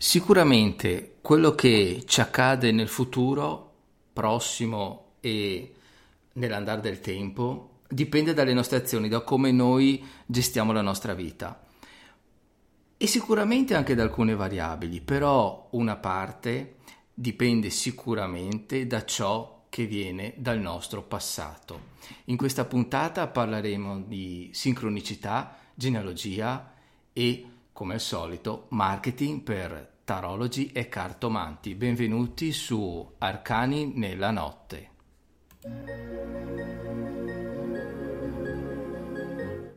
Sicuramente quello che ci accade nel futuro prossimo e nell'andare del tempo dipende dalle nostre azioni, da come noi gestiamo la nostra vita. E sicuramente anche da alcune variabili, però una parte dipende sicuramente da ciò che viene dal nostro passato. In questa puntata parleremo di sincronicità, genealogia e come al solito, marketing per tarologi e cartomanti. Benvenuti su Arcani nella notte.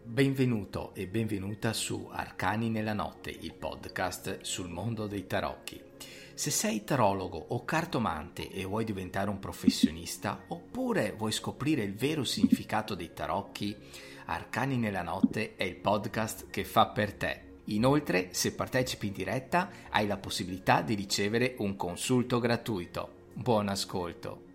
Benvenuto e benvenuta su Arcani nella notte, il podcast sul mondo dei tarocchi. Se sei tarologo o cartomante e vuoi diventare un professionista, oppure vuoi scoprire il vero significato dei tarocchi, Arcani nella notte è il podcast che fa per te Inoltre, se partecipi in diretta, hai la possibilità di ricevere un consulto gratuito. Buon ascolto.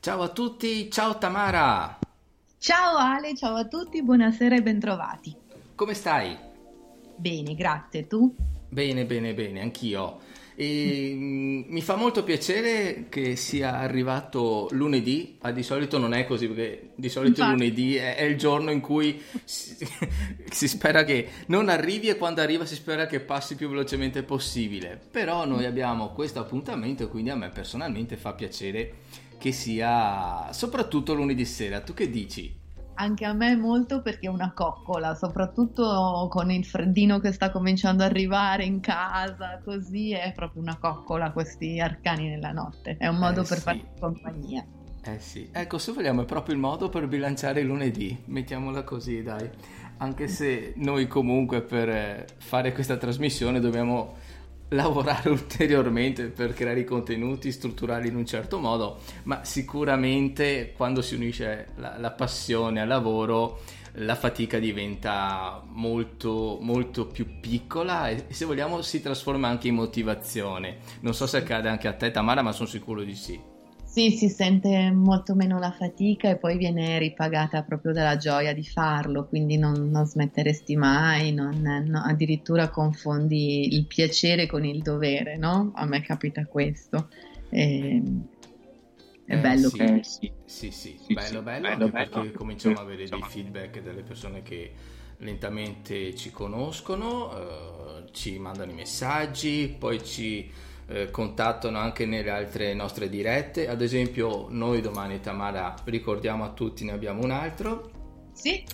Ciao a tutti, ciao Tamara. Ciao Ale, ciao a tutti, buonasera e bentrovati. Come stai? Bene, grazie. Tu? Bene, bene, bene, anch'io. E, mm, mi fa molto piacere che sia arrivato lunedì, ma di solito non è così perché di solito Infatti. lunedì è, è, il giorno in cui si, si, spera che non arrivi e quando arriva si spera che passi più velocemente possibile. Però noi abbiamo questo appuntamento e quindi a me personalmente fa piacere che sia soprattutto lunedì sera. Tu che dici? Anche a me molto perché è una coccola, soprattutto con il freddino che sta cominciando ad arrivare in casa, così è proprio una coccola questi arcani nella notte. È un modo eh, per sì. fare compagnia. Eh sì, ecco, se vogliamo è proprio il modo per bilanciare il lunedì, mettiamola così, dai. Anche se noi comunque per fare questa trasmissione dobbiamo lavorare ulteriormente per creare i contenuti, strutturarli in un certo modo, ma sicuramente quando si unisce la, la passione al lavoro la fatica diventa molto, molto più piccola e se vogliamo si trasforma anche in motivazione. Non so se accade anche a te Tamara, ma sono sicuro di sì. Sì, si sente molto meno la fatica e poi viene ripagata proprio dalla gioia di farlo, quindi non, non smetteresti mai, non, no, addirittura confondi il piacere con il dovere, no? A me capita questo. E, è eh, bello. Sì, che... sì, sì, sì, sì, bello, bello, bello, anche bello. perché cominciamo ad avere dei feedback delle persone che lentamente ci conoscono, eh, ci mandano i messaggi, poi ci eh, contattano anche nelle altre nostre dirette. Ad esempio, noi domani, Tamara, ricordiamo a tutti, ne abbiamo un altro. Sì.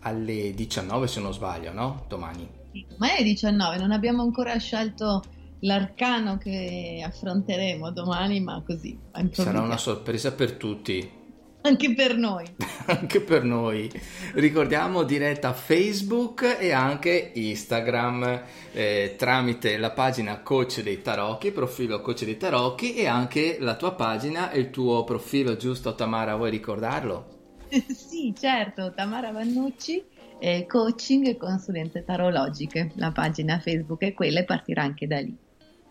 Alle 19, se non sbaglio, no? Domani. Ma è 19, non abbiamo ancora scelto l'arcano che affronteremo domani, ma così. Sarà una sorpresa per tutti. Anche per noi. anche per noi. Ricordiamo diretta Facebook e anche Instagram eh, tramite la pagina Coach dei Tarocchi, profilo Coach dei Tarocchi e anche la tua pagina e il tuo profilo, giusto Tamara? Vuoi ricordarlo? sì, certo, Tamara Vannucci, eh, coaching e consulenze tarologiche. La pagina Facebook è quella e partirà anche da lì.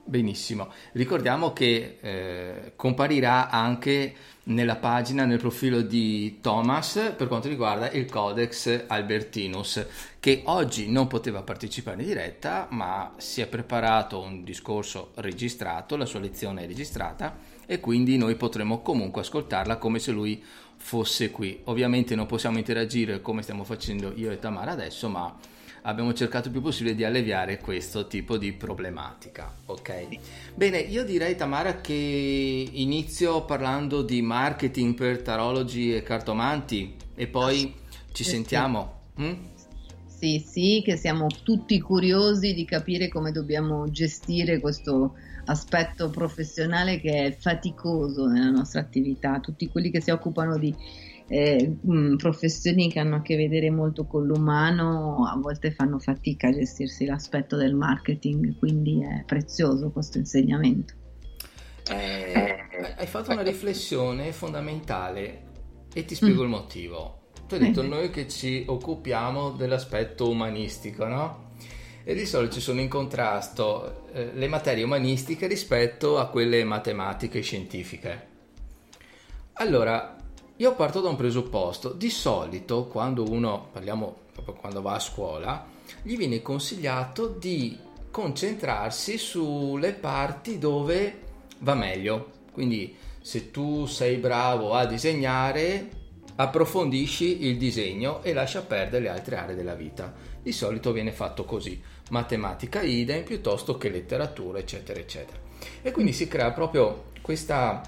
Benissimo, ricordiamo che eh, comparirà anche nella pagina, nel profilo di Thomas per quanto riguarda il Codex Albertinus, che oggi non poteva partecipare in diretta, ma si è preparato un discorso registrato, la sua lezione è registrata e quindi noi potremo comunque ascoltarla come se lui fosse qui. Ovviamente non possiamo interagire come stiamo facendo io e Tamara adesso, ma abbiamo cercato il più possibile di alleviare questo tipo di problematica. Ok? Bene, io direi Tamara che inizio parlando di marketing per tarologi e cartomanti e poi ci sentiamo. Mm? Sì, sì, che siamo tutti curiosi di capire come dobbiamo gestire questo aspetto professionale che è faticoso nella nostra attività. Tutti quelli che si occupano di eh, mh, professioni che hanno a che vedere molto con l'umano a volte fanno fatica a gestirsi l'aspetto del marketing, quindi è prezioso questo insegnamento. Eh, hai fatto una riflessione fondamentale e ti spiego mm. il motivo. Tu hai detto noi che ci occupiamo dell'aspetto umanistico, no? E di solito ci sono in contrasto eh, le materie umanistiche rispetto a quelle matematiche e scientifiche. Allora, io parto da un presupposto. Di solito, quando uno, parliamo proprio quando va a scuola, gli viene consigliato di concentrarsi sulle parti dove va meglio. Quindi, se tu sei bravo a disegnare, approfondisci il disegno e lascia perdere le altre aree della vita. Di solito viene fatto così, matematica idem piuttosto che letteratura, eccetera, eccetera. E quindi si crea proprio questa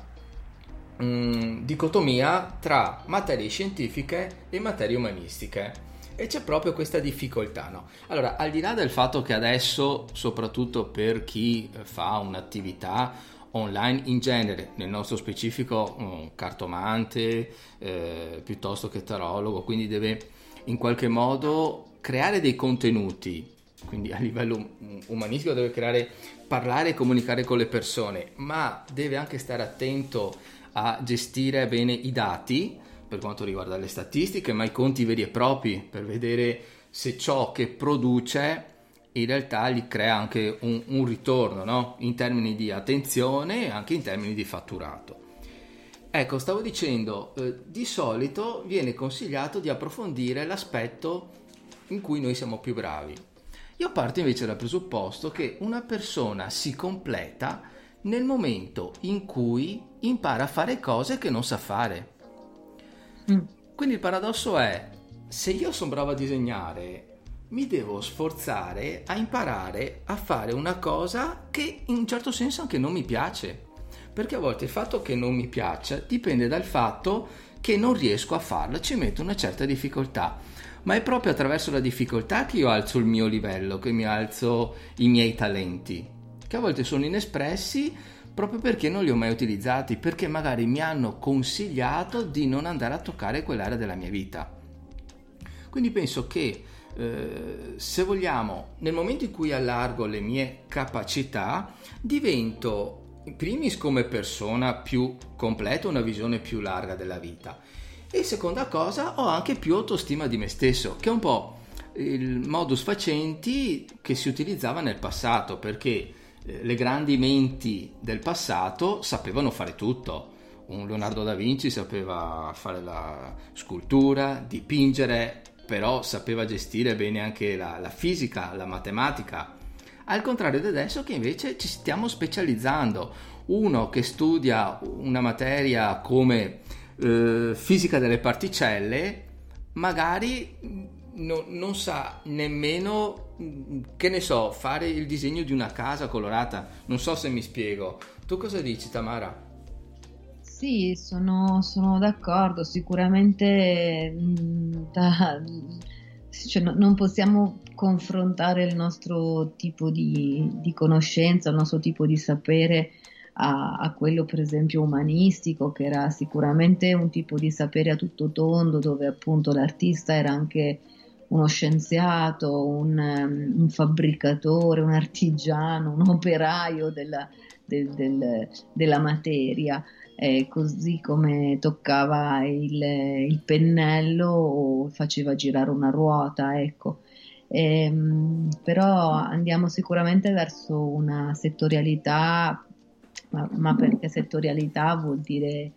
mh, mm, dicotomia tra materie scientifiche e materie umanistiche. E c'è proprio questa difficoltà, no? Allora, al di là del fatto che adesso, soprattutto per chi fa un'attività online in genere, nel nostro specifico un cartomante eh, piuttosto che tarologo, quindi deve in qualche modo creare dei contenuti, quindi a livello umanistico deve creare, parlare e comunicare con le persone, ma deve anche stare attento a gestire bene i dati per quanto riguarda le statistiche, ma i conti veri e propri per vedere se ciò che produce in realtà gli crea anche un, un ritorno no? in termini di attenzione e anche in termini di fatturato. Ecco, stavo dicendo, eh, di solito viene consigliato di approfondire l'aspetto in cui noi siamo più bravi. Io parto invece dal presupposto che una persona si completa nel momento in cui impara a fare cose che non sa fare. Mm. Quindi il paradosso è, se io sono bravo a disegnare mi devo sforzare a imparare a fare una cosa che in un certo senso anche non mi piace. Perché a volte il fatto che non mi piaccia dipende dal fatto che non riesco a farla, ci metto una certa difficoltà. Ma è proprio attraverso la difficoltà che io alzo il mio livello, che mi alzo i miei talenti, che a volte sono inespressi proprio perché non li ho mai utilizzati, perché magari mi hanno consigliato di non andare a toccare quell'area della mia vita. Quindi penso che eh, se vogliamo, nel momento in cui allargo le mie capacità, divento in primis come persona più completa, una visione più larga della vita. E seconda cosa, ho anche più autostima di me stesso, che è un po' il modus facenti che si utilizzava nel passato, perché le grandi menti del passato sapevano fare tutto. Un Leonardo da Vinci sapeva fare la scultura, dipingere, però sapeva gestire bene anche la, la fisica, la matematica. Al contrario di adesso che invece ci stiamo specializzando. Uno che studia una materia come eh, fisica delle particelle, magari no, non sa nemmeno, che ne so, fare il disegno di una casa colorata. Non so se mi spiego. Tu cosa dici, Tamara? Sì, sono, sono d'accordo, sicuramente mm, da, cioè, no, non possiamo confrontare il nostro tipo di, di, conoscenza, il nostro tipo di sapere a, a, quello per esempio umanistico, che era sicuramente un tipo di sapere a tutto tondo, dove appunto l'artista era anche uno scienziato, un, um, un fabbricatore, un artigiano, un operaio della, del, del, della materia eh, così come toccava il, il, pennello o faceva girare una ruota, ecco. Eh, però andiamo sicuramente verso una settorialità, ma, ma perché settorialità vuol dire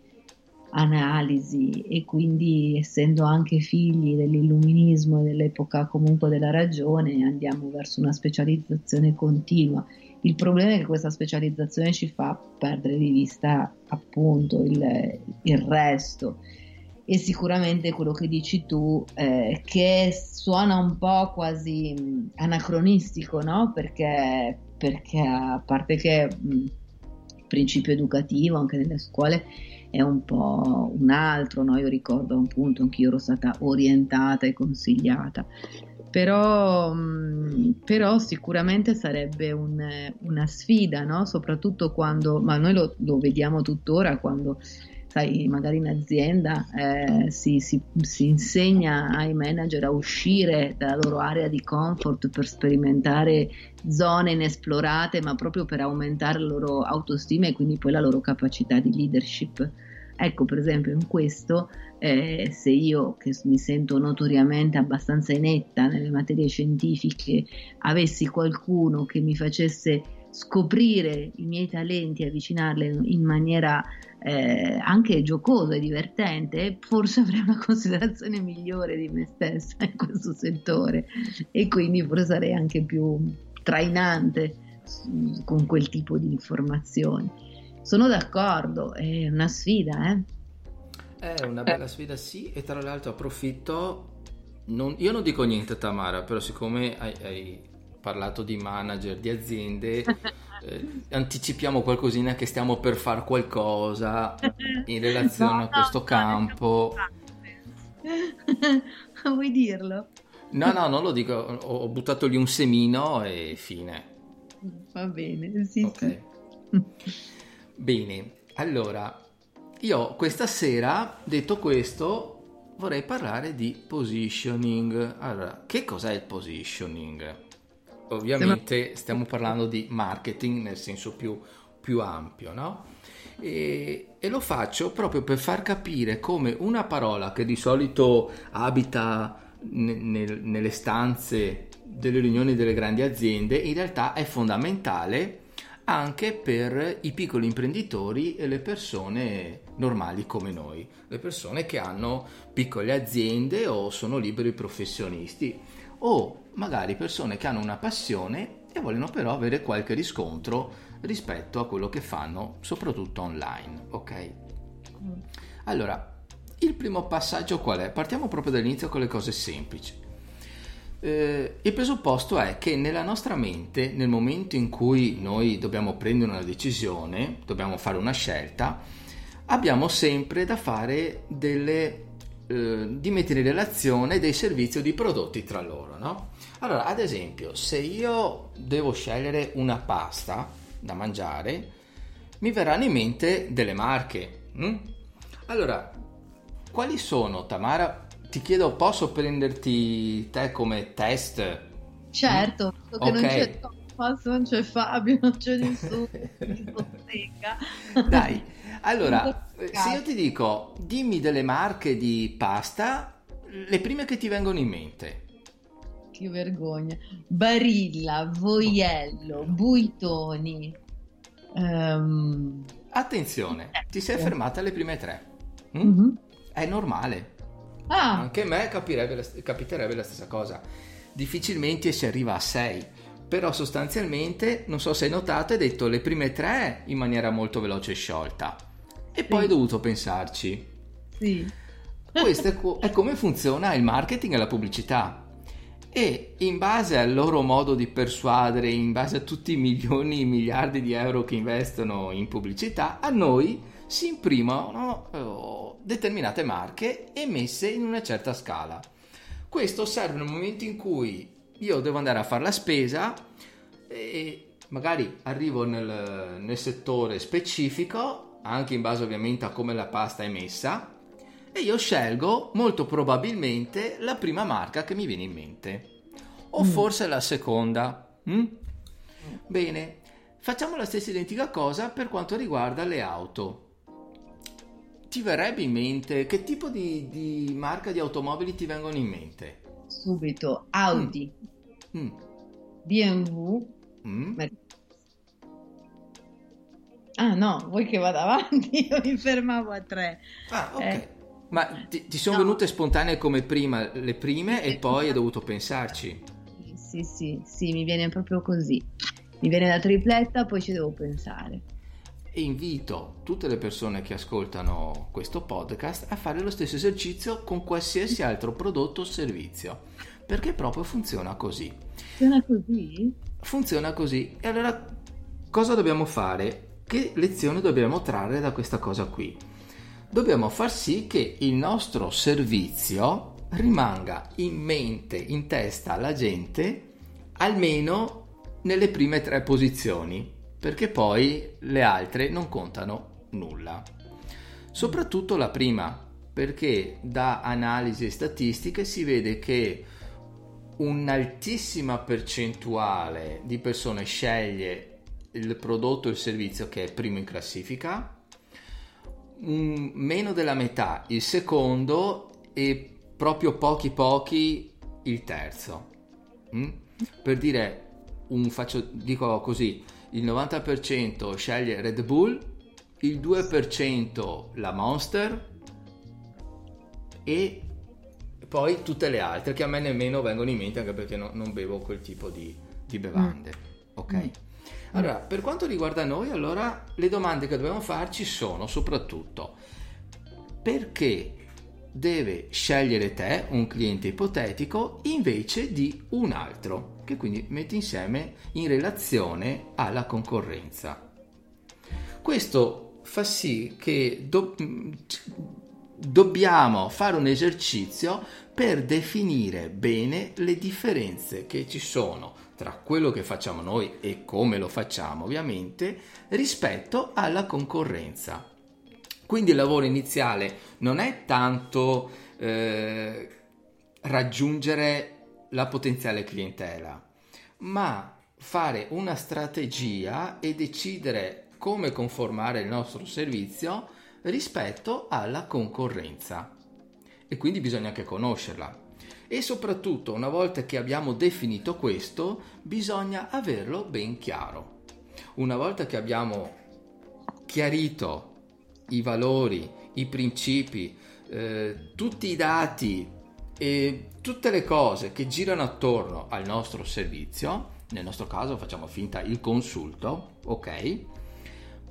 analisi e quindi essendo anche figli dell'illuminismo e dell'epoca comunque della ragione andiamo verso una specializzazione continua il problema è che questa specializzazione ci fa perdere di vista appunto il, il resto e sicuramente quello che dici tu eh, che suona un po' quasi anacronistico, no? Perché, perché a parte che il principio educativo anche nelle scuole è un po' un altro, no? Io ricordo appunto anche io ero stata orientata e consigliata però, però sicuramente sarebbe un, una sfida, no? soprattutto quando, ma noi lo, lo, vediamo tuttora quando, sai, magari in azienda eh, si, si, si, insegna ai manager a uscire dalla loro area di comfort per sperimentare zone inesplorate, ma proprio per aumentare la loro autostima e quindi poi la loro capacità di leadership. Ecco, per esempio, in questo eh, se io, che mi sento notoriamente abbastanza inetta nelle materie scientifiche, avessi qualcuno che mi facesse scoprire i miei talenti e avvicinarli in maniera eh, anche giocosa e divertente, forse avrei una considerazione migliore di me stessa in questo settore e quindi forse sarei anche più trainante con quel tipo di informazioni. Sono d'accordo, è una sfida, eh? È una bella sfida, sì, e tra l'altro approfitto. Non, io non dico niente, Tamara, però siccome hai, hai parlato di manager di aziende, eh, anticipiamo qualcosina che stiamo per fare qualcosa in relazione no, a questo no, campo. Vuoi dirlo? No, no, non lo dico, ho buttato lì un semino e fine. Va bene, sì, okay. sì. Bene, allora, io questa sera, detto questo, vorrei parlare di positioning. Allora, che cos'è il positioning? Ovviamente stiamo parlando di marketing nel senso più, più ampio, no? E, e, lo faccio proprio per far capire come una parola che di solito abita ne, ne, nelle stanze delle riunioni delle grandi aziende in realtà è fondamentale anche per i piccoli imprenditori e le persone normali come noi, le persone che hanno piccole aziende o sono liberi professionisti o magari persone che hanno una passione e vogliono però avere qualche riscontro rispetto a quello che fanno, soprattutto online, ok? Allora, il primo passaggio qual è? Partiamo proprio dall'inizio con le cose semplici. Eh, il presupposto è che nella nostra mente, nel momento in cui noi dobbiamo prendere una decisione, dobbiamo fare una scelta, abbiamo sempre da fare delle eh, di mettere in relazione dei servizi o di prodotti tra loro, no? Allora, ad esempio, se io devo scegliere una pasta da mangiare, mi verranno in mente delle marche. Hm? Allora, quali sono, Tamara, ti chiedo, posso prenderti te come test? Certo, so che okay. non c'è Thomas, non c'è Fabio, non c'è nessuno. Dai, allora, se io ti dico, dimmi delle marche di pasta, le prime che ti vengono in mente. Che vergogna. Barilla, Voiello, Buitoni. Um... Attenzione, ti sei fermata alle prime tre. Mm? Mm-hmm. È normale. Ah. Anche a me capiterebbe la stessa cosa. Difficilmente si arriva a 6, però sostanzialmente, non so se hai notato, hai detto le prime tre in maniera molto veloce e sciolta. E sì. poi hai dovuto pensarci. Sì. Questo è, co- è come funziona il marketing e la pubblicità. E in base al loro modo di persuadere, in base a tutti i milioni e miliardi di euro che investono in pubblicità, a noi si imprimono oh, determinate marche emesse in una certa scala. Questo serve nel momento in cui io devo andare a fare la spesa e magari arrivo nel, nel settore specifico, anche in base ovviamente a come la pasta è messa, e io scelgo molto probabilmente la prima marca che mi viene in mente. O mm. forse la seconda. Mm? Bene, facciamo la stessa identica cosa per quanto riguarda le auto ti verrebbe in mente che tipo di, di, marca di automobili ti vengono in mente? Subito Audi, mm. Mm. BMW, mm. Ah no, vuoi che vada avanti? Io mi fermavo a tre. Ah, ok. Eh. Ma ti, ti sono no. venute spontanee come prima le prime e poi hai dovuto pensarci? Sì, sì, sì, mi viene proprio così. Mi viene la tripletta, poi ci devo pensare e invito tutte le persone che ascoltano questo podcast a fare lo stesso esercizio con qualsiasi altro prodotto o servizio, perché proprio funziona così. Funziona così? Funziona così. E allora cosa dobbiamo fare? Che lezione dobbiamo trarre da questa cosa qui? Dobbiamo far sì che il nostro servizio rimanga in mente, in testa alla gente, almeno nelle prime tre posizioni perché poi le altre non contano nulla. Soprattutto la prima, perché da analisi statistiche si vede che un'altissima percentuale di persone sceglie il prodotto o il servizio che è primo in classifica, meno della metà il secondo e proprio pochi pochi il terzo. Mm? Per dire, un, faccio, dico così, il 90% sceglie Red Bull, il 2% la Monster e poi tutte le altre che a me nemmeno vengono in mente anche perché no, non bevo quel tipo di, di bevande. Mm. Ok? Mm. Allora, per quanto riguarda noi, allora le domande che dobbiamo farci sono soprattutto perché deve scegliere te, un cliente ipotetico, invece di un altro, che quindi metti insieme in relazione alla concorrenza. Questo fa sì che do- dobbiamo fare un esercizio per definire bene le differenze che ci sono tra quello che facciamo noi e come lo facciamo ovviamente rispetto alla concorrenza. Quindi il lavoro iniziale non è tanto eh, raggiungere la potenziale clientela, ma fare una strategia e decidere come conformare il nostro servizio rispetto alla concorrenza. E quindi bisogna anche conoscerla. E soprattutto, una volta che abbiamo definito questo, bisogna averlo ben chiaro. Una volta che abbiamo chiarito i valori, i principi, eh, tutti i dati e tutte le cose che girano attorno al nostro servizio, nel nostro caso facciamo finta il consulto, ok?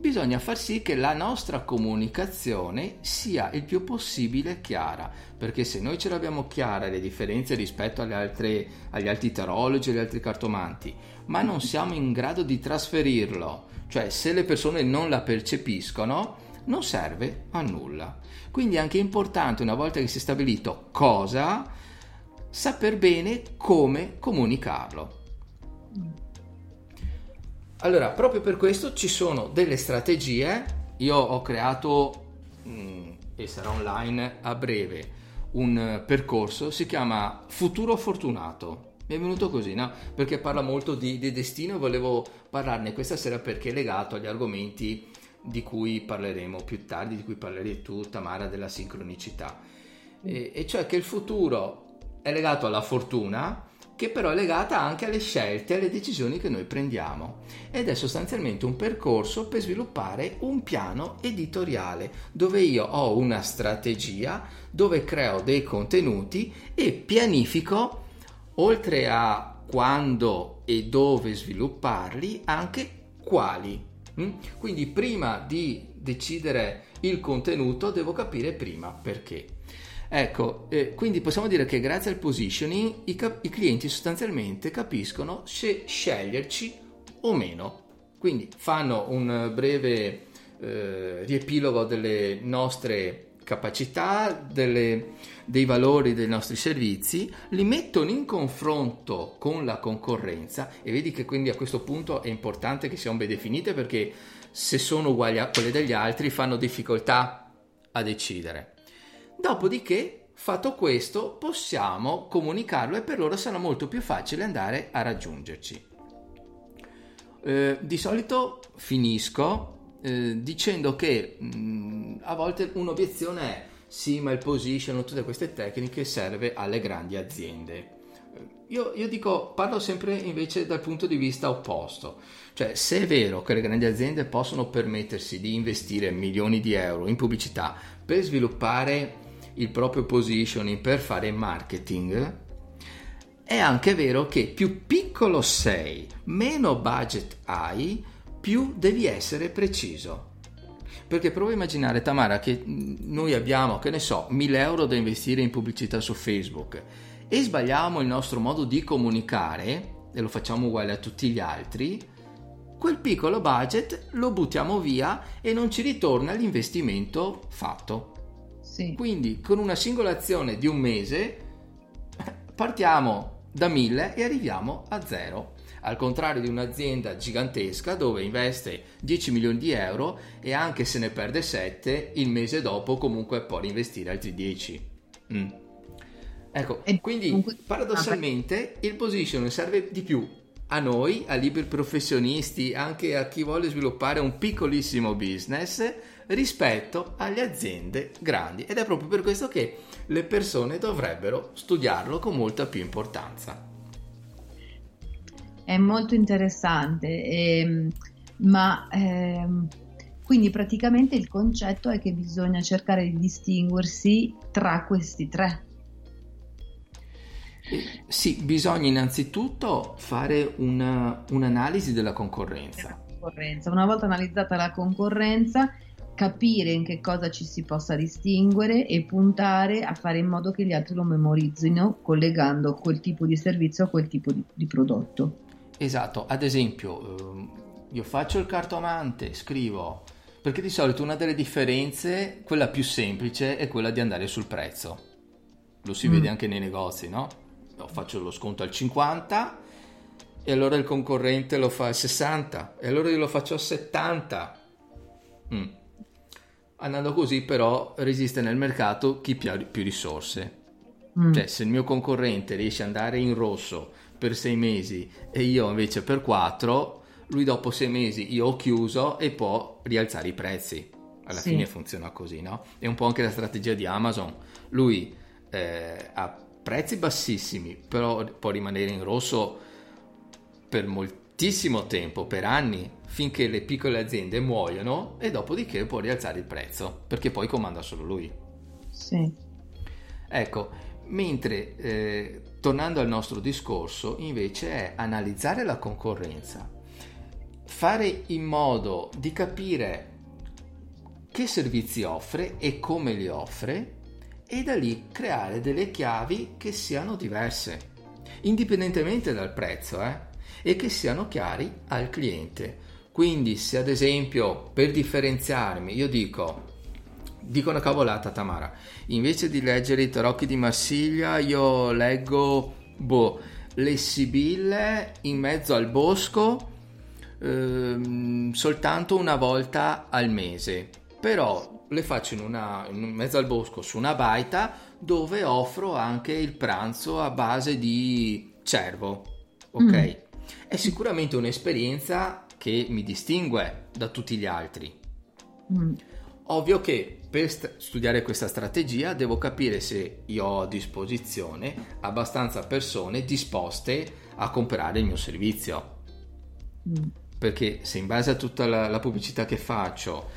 Bisogna far sì che la nostra comunicazione sia il più possibile chiara, perché se noi ce l'abbiamo chiara le differenze rispetto altre, agli altri tarologi e agli altri cartomanti, ma non siamo in grado di trasferirlo, cioè se le persone non la percepiscono, non serve a nulla. Quindi è anche importante, una volta che si è stabilito cosa, saper bene come comunicarlo. Allora, proprio per questo ci sono delle strategie. Io ho creato, mm, e sarà online a breve, un percorso, si chiama Futuro Fortunato. Mi è venuto così, no? Perché parla molto di, di destino e volevo parlarne questa sera perché è legato agli argomenti di cui parleremo più tardi, di cui parlerei tu, Tamara, della sincronicità. E, e cioè che il futuro è legato alla fortuna, che però è legata anche alle scelte, alle decisioni che noi prendiamo. Ed è sostanzialmente un percorso per sviluppare un piano editoriale, dove io ho una strategia, dove creo dei contenuti e pianifico, oltre a quando e dove svilupparli, anche quali Mm? Quindi prima di decidere il contenuto devo capire prima perché. Ecco, eh, quindi possiamo dire che grazie al positioning i, cap- i clienti sostanzialmente capiscono se sceglierci o meno. Quindi fanno un breve eh, riepilogo delle nostre capacità, delle, dei valori dei nostri servizi, li mettono in confronto con la concorrenza e vedi che quindi a questo punto è importante che siano ben definite perché se sono uguali a quelle degli altri fanno difficoltà a decidere. Dopodiché, fatto questo, possiamo comunicarlo e per loro sarà molto più facile andare a raggiungerci. Eh, di solito finisco eh, dicendo che mh, mm, a volte un'obiezione è sì, ma il position, tutte queste tecniche serve alle grandi aziende. Eh, io, io, dico, parlo sempre invece dal punto di vista opposto, cioè se è vero che le grandi aziende possono permettersi di investire milioni di euro in pubblicità per sviluppare il proprio positioning, per fare marketing, è anche vero che più piccolo sei, meno budget hai, più devi essere preciso. Perché prova a immaginare, Tamara, che noi abbiamo, che ne so, 1000 euro da investire in pubblicità su Facebook e sbagliamo il nostro modo di comunicare e lo facciamo uguale a tutti gli altri, quel piccolo budget lo buttiamo via e non ci ritorna l'investimento fatto. Sì. Quindi con una singola azione di un mese partiamo da 1000 e arriviamo a zero al contrario di un'azienda gigantesca dove investe 10 milioni di euro e anche se ne perde 7, il mese dopo comunque può reinvestire altri 10. Mm. Ecco, quindi paradossalmente il position serve di più a noi, a liberi professionisti, anche a chi vuole sviluppare un piccolissimo business rispetto alle aziende grandi ed è proprio per questo che le persone dovrebbero studiarlo con molta più importanza è molto interessante e ma ehm, quindi praticamente il concetto è che bisogna cercare di distinguersi tra questi tre. Sì, bisogna innanzitutto fare una, un'analisi della concorrenza. concorrenza. Una volta analizzata la concorrenza, capire in che cosa ci si possa distinguere e puntare a fare in modo che gli altri lo memorizzino collegando quel tipo di servizio a quel tipo di, di prodotto. Esatto, ad esempio ehm, io faccio il cartomante, scrivo, perché di solito una delle differenze, quella più semplice, è quella di andare sul prezzo. Lo si mm. vede anche nei negozi, no? Io faccio lo sconto al 50 e allora il concorrente lo fa al 60 e allora io lo faccio al 70. Mm. Andando così però resiste nel mercato chi ha più risorse. Mm. Cioè se il mio concorrente riesce ad andare in rosso per sei mesi e io invece per quattro, lui dopo sei mesi io ho chiuso e può rialzare i prezzi. Alla sì. fine funziona così, no? È un po' anche la strategia di Amazon. Lui eh, ha prezzi bassissimi, però può rimanere in rosso per moltissimo tempo, per anni, finché le piccole aziende muoiono e dopodiché può rialzare il prezzo, perché poi comanda solo lui. Sì. Ecco, mentre eh, tornando al nostro discorso, invece è analizzare la concorrenza, fare in modo di capire che servizi offre e come li offre e da lì creare delle chiavi che siano diverse, indipendentemente dal prezzo, eh, e che siano chiari al cliente. Quindi se ad esempio per differenziarmi io dico dico una cavolata Tamara, invece di leggere i tarocchi di Marsiglia io leggo boh, le sibille in mezzo al bosco ehm, soltanto una volta al mese, però le faccio in, una, in mezzo al bosco su una baita dove offro anche il pranzo a base di cervo. Ok? Mm. È sicuramente un'esperienza che mi distingue da tutti gli altri. Mm. Ovvio che per st- studiare questa strategia devo capire se io ho a disposizione abbastanza persone disposte a comprare il mio servizio. Mm. Perché se in base a tutta la, la pubblicità che faccio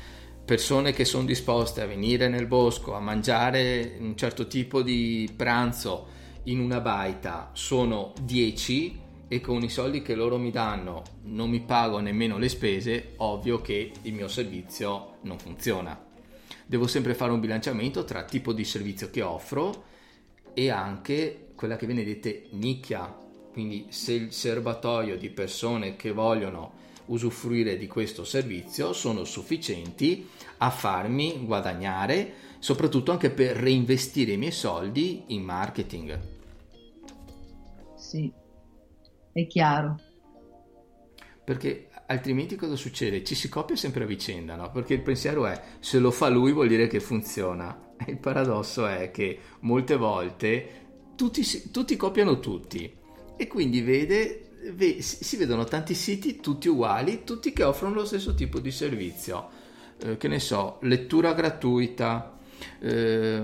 persone che sono disposte a venire nel bosco a mangiare un certo tipo di pranzo in una baita sono 10 e con i soldi che loro mi danno non mi pago nemmeno le spese, ovvio che il mio servizio non funziona. Devo sempre fare un bilanciamento tra tipo di servizio che offro e anche quella che viene detta nicchia. Quindi se il serbatoio di persone che vogliono usufruire di questo servizio sono sufficienti a farmi guadagnare, soprattutto anche per reinvestire i miei soldi in marketing. Sì, è chiaro. Perché altrimenti cosa succede? Ci si copia sempre a vicenda, no? Perché il pensiero è se lo fa lui vuol dire che funziona. Il paradosso è che molte volte tutti, tutti copiano tutti e quindi vede si vedono tanti siti tutti uguali, tutti che offrono lo stesso tipo di servizio. Eh, che ne so, lettura gratuita, eh,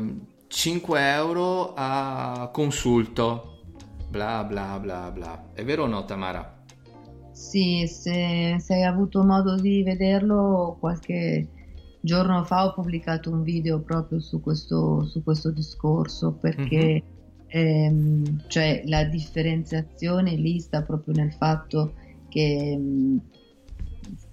5 euro a consulto, bla bla bla bla. È vero o no, Tamara? Sì, se, se hai avuto modo di vederlo, qualche giorno fa ho pubblicato un video proprio su questo, su questo discorso perché. Mm-hmm ehm, cioè la differenziazione lì sta proprio nel fatto che mh,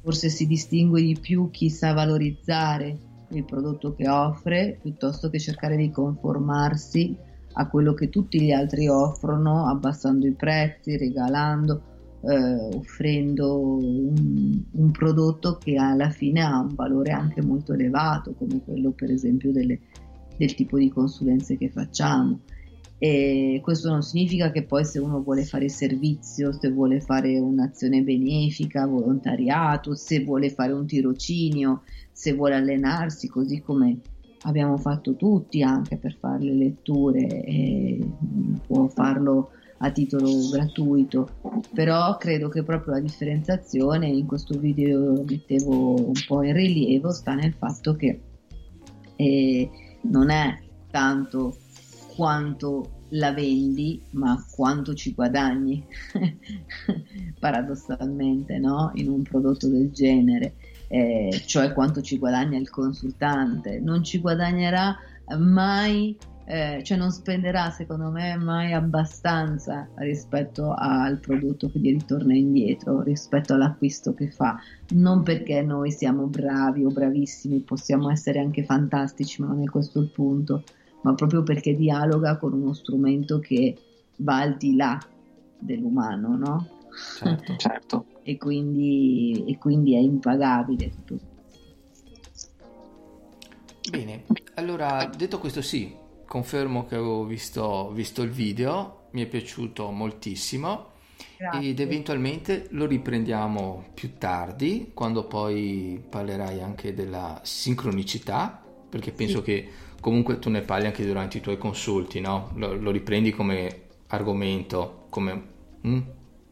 forse si distingue di più chi sa valorizzare il prodotto che offre piuttosto che cercare di conformarsi a quello che tutti gli altri offrono abbassando i prezzi, regalando, eh, offrendo un, un, prodotto che alla fine ha un valore anche molto elevato come quello per esempio delle, del tipo di consulenze che facciamo. E questo non significa che poi se uno vuole fare servizio, se vuole fare un'azione benefica, volontariato, se vuole fare un tirocinio, se vuole allenarsi, così come abbiamo fatto tutti anche per fare le letture, può farlo a titolo gratuito, però credo che proprio la differenziazione in questo video mettevo un po' in rilievo sta nel fatto che eh, non è tanto quanto la vendi, ma quanto ci guadagni? Paradossalmente, no? In un prodotto del genere, eh, cioè quanto ci guadagna il consultante. Non ci guadagnerà mai eh, cioè non spenderà secondo me mai abbastanza rispetto al prodotto che gli ritorna indietro, rispetto all'acquisto che fa, non perché noi siamo bravi o bravissimi, possiamo essere anche fantastici, ma non è questo il punto, ma proprio perché dialoga con uno strumento che va al di là dell'umano, no? Certo, certo. E, quindi, e quindi è impagabile tutto Bene, allora detto questo sì, confermo che avevo visto, visto il video, mi è piaciuto moltissimo Grazie. ed eventualmente lo riprendiamo più tardi quando poi parlerai anche della sincronicità perché penso sì. che comunque tu ne parli anche durante i tuoi consulti, no? Lo, lo riprendi come argomento, come... Mm?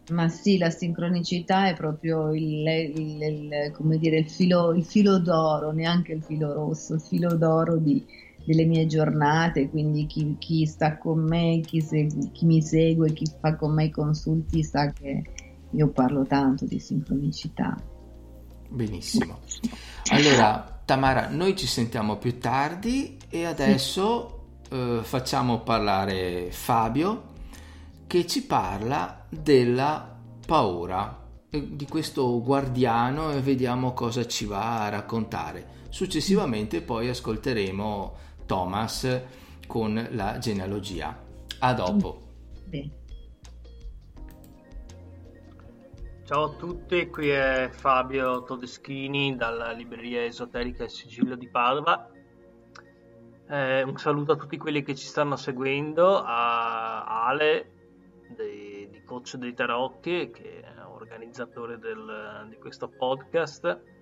Ma sì, la sincronicità è proprio il, il, il, dire, il, filo, il filo d'oro, neanche il filo rosso, il filo d'oro di, delle mie giornate, quindi chi, chi sta con me, chi, segue, chi, mi segue, chi fa con me i consulti sa che io parlo tanto di sincronicità. Benissimo. Allora, Tamara, noi ci sentiamo più tardi e adesso sì. eh, facciamo parlare Fabio che ci parla della paura di questo guardiano e vediamo cosa ci va a raccontare. Successivamente poi ascolteremo Thomas con la genealogia. A dopo. Ciao a tutti, qui è Fabio Todeschini dalla libreria esoterica Il Sigillo di Padova. Eh, un saluto a tutti quelli che ci stanno seguendo, a Ale di Coach dei Tarocchi, che è organizzatore del, di questo podcast.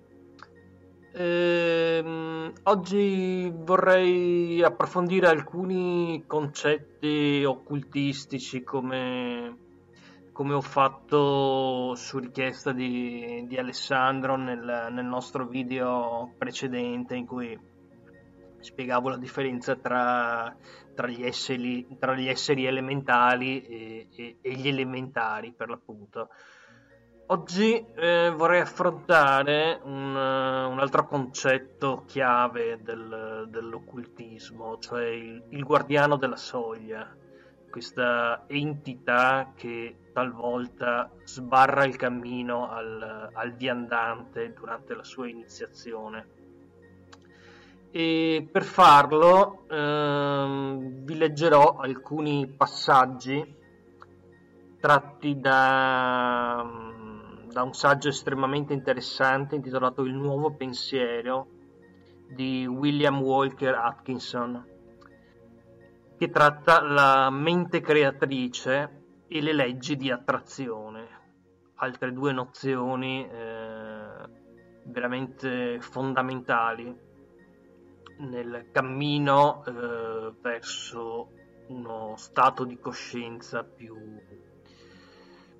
Ehm, oggi vorrei approfondire alcuni concetti occultistici come, come ho fatto su richiesta di, di Alessandro nel, nel, nostro video precedente in cui spiegavo la differenza tra, tra, gli, esseri, tra gli, esseri, elementali e, e, e gli elementari per l'appunto. Oggi eh, vorrei affrontare un, uh, un, altro concetto chiave del, dell'occultismo, cioè il, il, guardiano della soglia, questa entità che talvolta sbarra il cammino al, al viandante durante la sua iniziazione. E per farlo eh, vi leggerò alcuni passaggi tratti da da un saggio estremamente interessante intitolato Il nuovo pensiero di William Walker Atkinson, che tratta la mente creatrice e le leggi di attrazione, altre due nozioni eh, veramente fondamentali nel cammino eh, verso uno stato di coscienza più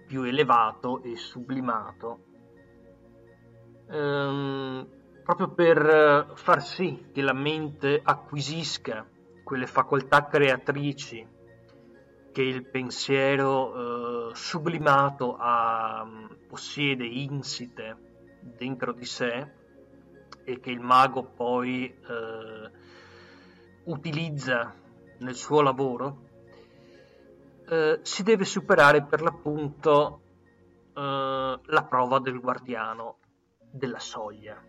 più elevato e sublimato, ehm, proprio per far sì che la mente acquisisca quelle facoltà creatrici che il pensiero eh, sublimato ha, possiede insite dentro di sé e che il mago poi eh, utilizza nel suo lavoro eh, si deve superare per l'appunto eh, la prova del guardiano della soglia.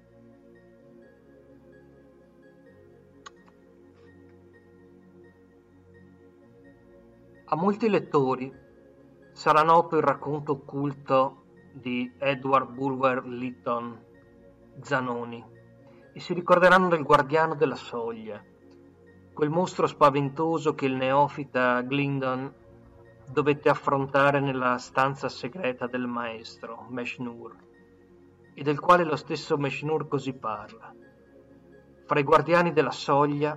A molti lettori sarà noto il racconto occulto di Edward Bulwer Lytton Zanoni e si ricorderanno del guardiano della soglia, quel mostro spaventoso che il neofita Glindon dovette affrontare nella stanza segreta del maestro, Meshnur, e del quale lo stesso Meshnur così parla. Fra i guardiani della soglia,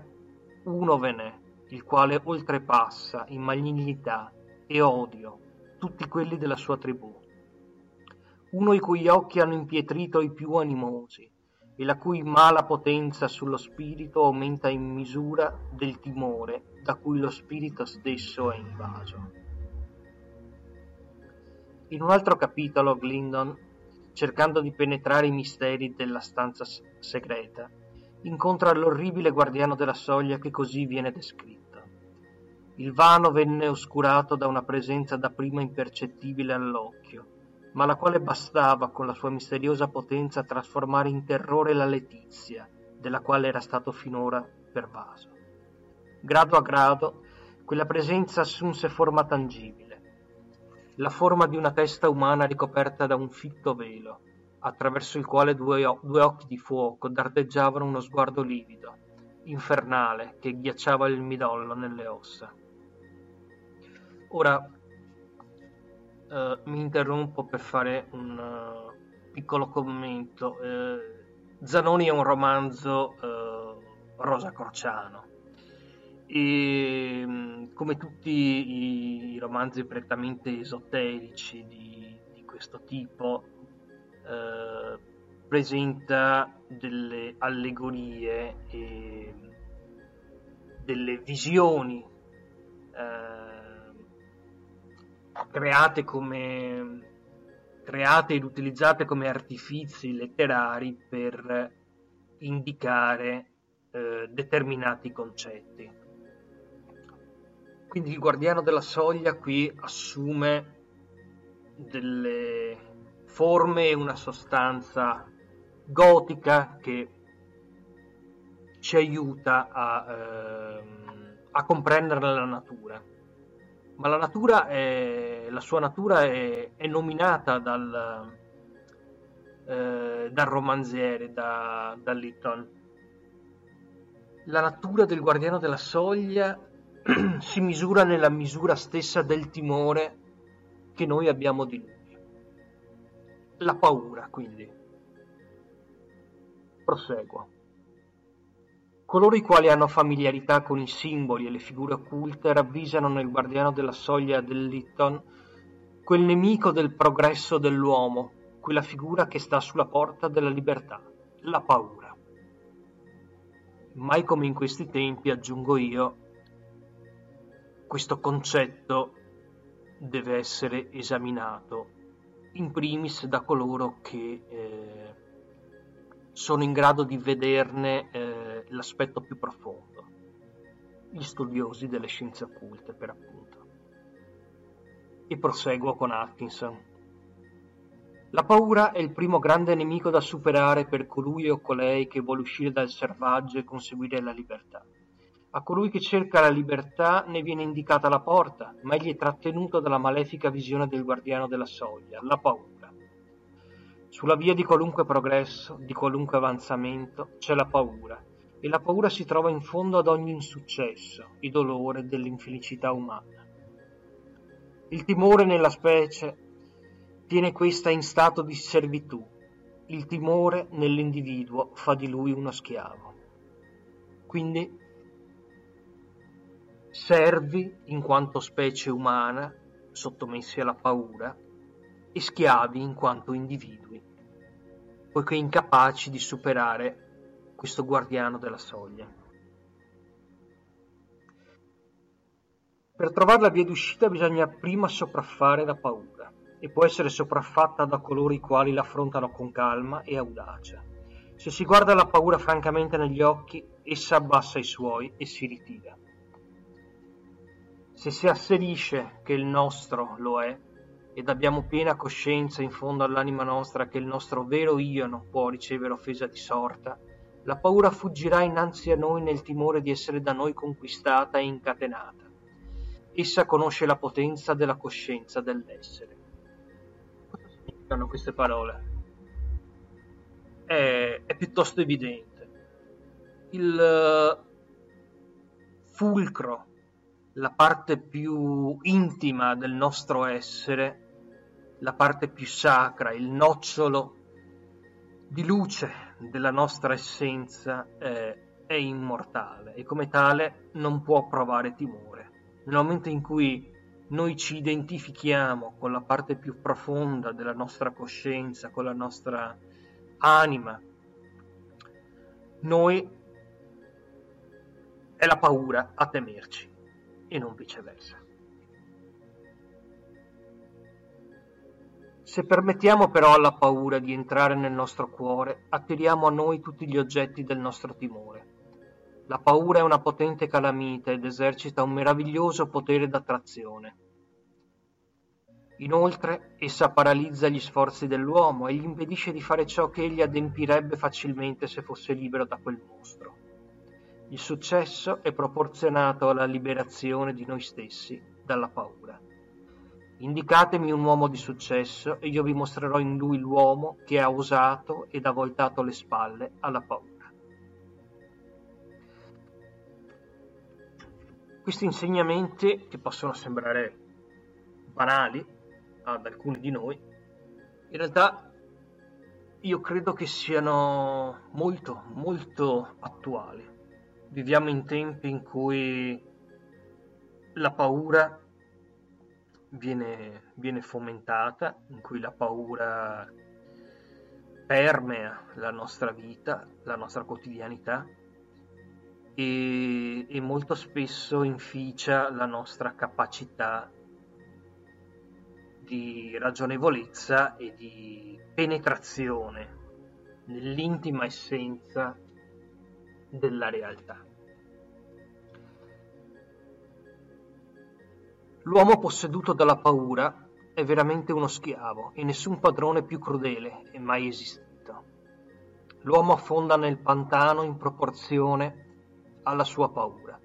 uno ve n'è, il quale oltrepassa in malignità e odio tutti quelli della sua tribù. Uno i cui occhi hanno impietrito i più animosi e la cui mala potenza sullo spirito aumenta in misura del timore da cui lo spirito stesso è invaso. In un altro capitolo Glindon, cercando di penetrare i misteri della stanza segreta, incontra l'orribile guardiano della soglia che così viene descritto. Il vano venne oscurato da una presenza dapprima impercettibile all'occhio, ma la quale bastava con la sua misteriosa potenza a trasformare in terrore la letizia, della quale era stato finora pervaso. Grado a grado, quella presenza assunse forma tangibile, la forma di una testa umana ricoperta da un fitto velo, attraverso il quale due, due occhi di fuoco dardeggiavano uno sguardo livido, infernale, che ghiacciava il midollo nelle ossa. Ora uh, mi interrompo per fare un uh, piccolo commento. Uh, Zanoni è un romanzo rosa crociano e mm, come tutti i romanzi prettamente esoterici di, di questo tipo eh, presenta delle allegorie e delle visioni eh, create come create ed utilizzate come artifizi letterari per indicare eh, determinati concetti. Quindi il guardiano della soglia qui assume delle forme e una sostanza gotica che ci aiuta a, ehm, a comprendere la natura. Ma la natura è, la sua natura è, è nominata dal, eh, dal romanziere, da, da Litton. La natura del guardiano della soglia si misura nella misura stessa del timore che noi abbiamo di lui la paura, quindi. Proseguo. Coloro i quali hanno familiarità con i simboli e le figure occulte ravvisano nel guardiano della soglia del Litton quel nemico del progresso dell'uomo, quella figura che sta sulla porta della libertà, la paura. Mai come in questi tempi, aggiungo io, questo concetto deve essere esaminato in primis da coloro che eh, sono in grado di vederne eh, l'aspetto più profondo, gli studiosi delle scienze occulte per appunto. E proseguo con Atkinson. La paura è il primo grande nemico da superare per colui o colei che vuole uscire dal selvaggio e conseguire la libertà. A colui che cerca la libertà ne viene indicata la porta, ma egli è trattenuto dalla malefica visione del guardiano della soglia, la paura. Sulla via di qualunque progresso, di qualunque avanzamento, c'è la paura, e la paura si trova in fondo ad ogni insuccesso, il dolore dell'infelicità umana. Il timore nella specie tiene questa in stato di servitù, il timore nell'individuo fa di lui uno schiavo. Quindi servi in quanto specie umana sottomessi alla paura e schiavi in quanto individui, poiché incapaci di superare questo guardiano della soglia. Per trovare la via d'uscita bisogna prima sopraffare la paura e può essere sopraffatta da coloro i quali l'affrontano con calma e audacia. Se si guarda la paura francamente negli occhi, essa abbassa i suoi e si ritira. Se si asserisce che il nostro lo è, ed abbiamo piena coscienza in fondo all'anima nostra che il nostro vero io non può ricevere offesa di sorta, la paura fuggirà innanzi a noi nel timore di essere da noi conquistata e incatenata. Essa conosce la potenza della coscienza dell'essere. Cosa significano queste parole? È, è piuttosto evidente. Il eh, fulcro la parte più intima del nostro essere, la parte più sacra, il nocciolo di luce della nostra essenza è, è immortale e come tale non può provare timore. Nel momento in cui noi ci identifichiamo con la parte più profonda della nostra coscienza, con la nostra anima, noi è la paura a temerci e non viceversa. Se permettiamo però alla paura di entrare nel nostro cuore, attiriamo a noi tutti gli oggetti del nostro timore. La paura è una potente calamita ed esercita un meraviglioso potere d'attrazione. Inoltre, essa paralizza gli sforzi dell'uomo e gli impedisce di fare ciò che egli adempirebbe facilmente se fosse libero da quel mostro. Il successo è proporzionato alla liberazione di noi stessi dalla paura. Indicatemi un uomo di successo e io vi mostrerò in lui l'uomo che ha osato ed ha voltato le spalle alla paura. Questi insegnamenti, che possono sembrare banali ad alcuni di noi, in realtà io credo che siano molto, molto attuali. Viviamo in tempi in cui la paura viene, viene fomentata, in cui la paura permea la nostra vita, la nostra quotidianità e, e molto spesso inficia la nostra capacità di ragionevolezza e di penetrazione nell'intima essenza della realtà. L'uomo posseduto dalla paura è veramente uno schiavo e nessun padrone più crudele è mai esistito. L'uomo affonda nel pantano in proporzione alla sua paura.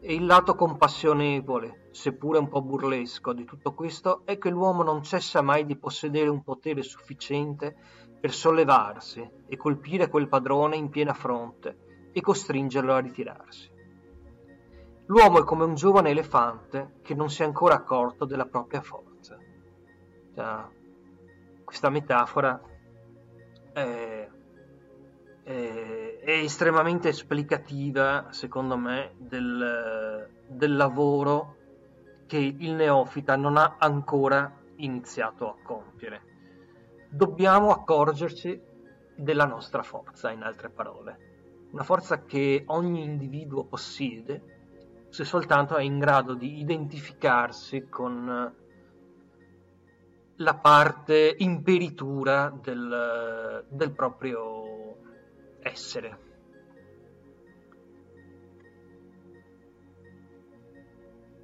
E il lato compassionevole, seppure un po' burlesco, di tutto questo è che l'uomo non cessa mai di possedere un potere sufficiente per sollevarsi e colpire quel padrone in piena fronte e costringerlo a ritirarsi. L'uomo è come un giovane elefante che non si è ancora accorto della propria forza. Cioè, questa metafora è, è, è, estremamente esplicativa, secondo me, del, del lavoro che il neofita non ha ancora iniziato a compiere. Dobbiamo accorgerci della nostra forza, in altre parole. Una forza che ogni individuo possiede se soltanto è in grado di identificarsi con la parte imperitura del, del proprio essere.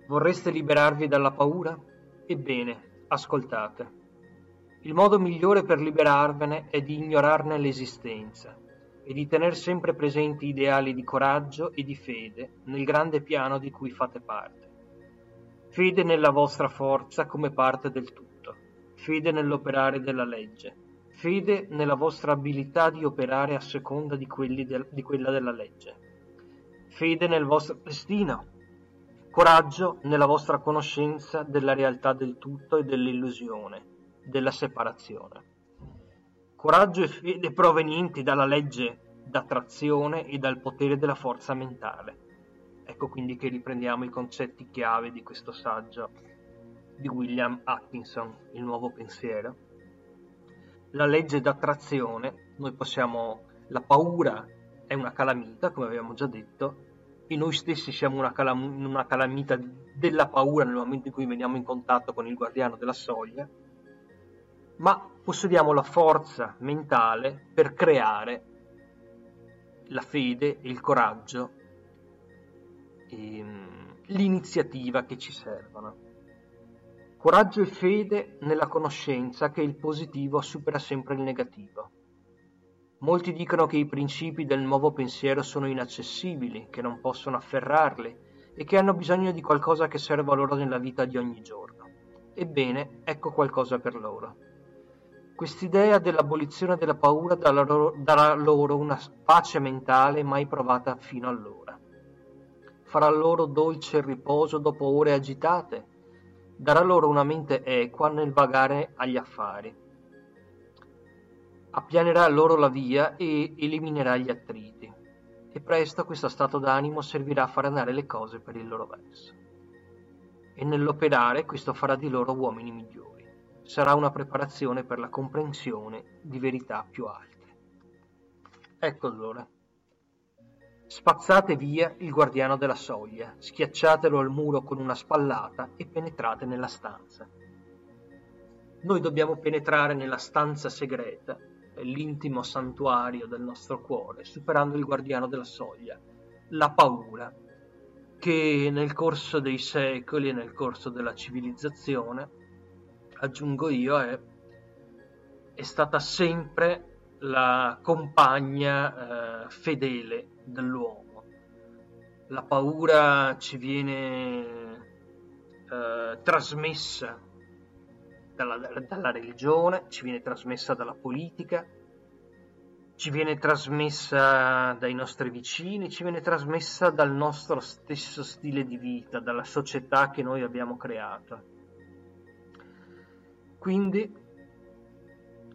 Vorreste liberarvi dalla paura? Ebbene, ascoltate. Il modo migliore per liberarvene è di ignorarne l'esistenza e di tener sempre presenti ideali di coraggio e di fede nel grande piano di cui fate parte. Fede nella vostra forza come parte del tutto, fede nell'operare della legge, fede nella vostra abilità di operare a seconda di, de- di quella della legge, fede nel vostro destino, coraggio nella vostra conoscenza della realtà del tutto e dell'illusione, della separazione coraggio e fede provenienti dalla legge d'attrazione e dal potere della forza mentale. Ecco quindi che riprendiamo i concetti chiave di questo saggio di William Atkinson, Il nuovo pensiero. La legge d'attrazione, noi possiamo, la paura è una calamita, come abbiamo già detto, e noi stessi siamo una, calam- una calamita della paura nel momento in cui veniamo in contatto con il guardiano della soglia, ma possediamo la forza mentale per creare la fede il coraggio e mm, l'iniziativa che ci servono. Coraggio e fede nella conoscenza che il positivo supera sempre il negativo. Molti dicono che i principi del nuovo pensiero sono inaccessibili, che non possono afferrarli e che hanno bisogno di qualcosa che serva loro nella vita di ogni giorno. Ebbene, ecco qualcosa per loro. Quest'idea dell'abolizione della paura darà loro, una pace mentale mai provata fino allora. Farà loro dolce riposo dopo ore agitate, darà loro una mente equa nel vagare agli affari. Appianerà loro la via e eliminerà gli attriti. E presto questo stato d'animo servirà a far andare le cose per il loro verso. E nell'operare questo farà di loro uomini migliori sarà una preparazione per la comprensione di verità più alte. Ecco allora. Spazzate via il guardiano della soglia, schiacciatelo al muro con una spallata e penetrate nella stanza. Noi dobbiamo penetrare nella stanza segreta, l'intimo santuario del nostro cuore, superando il guardiano della soglia, la paura, che nel corso dei secoli e nel corso della civilizzazione, aggiungo io, è, è stata sempre la compagna eh, fedele dell'uomo. La paura ci viene eh, trasmessa dalla, dalla religione, ci viene trasmessa dalla politica, ci viene trasmessa dai nostri vicini, ci viene trasmessa dal nostro stesso stile di vita, dalla società che noi abbiamo creato. Quindi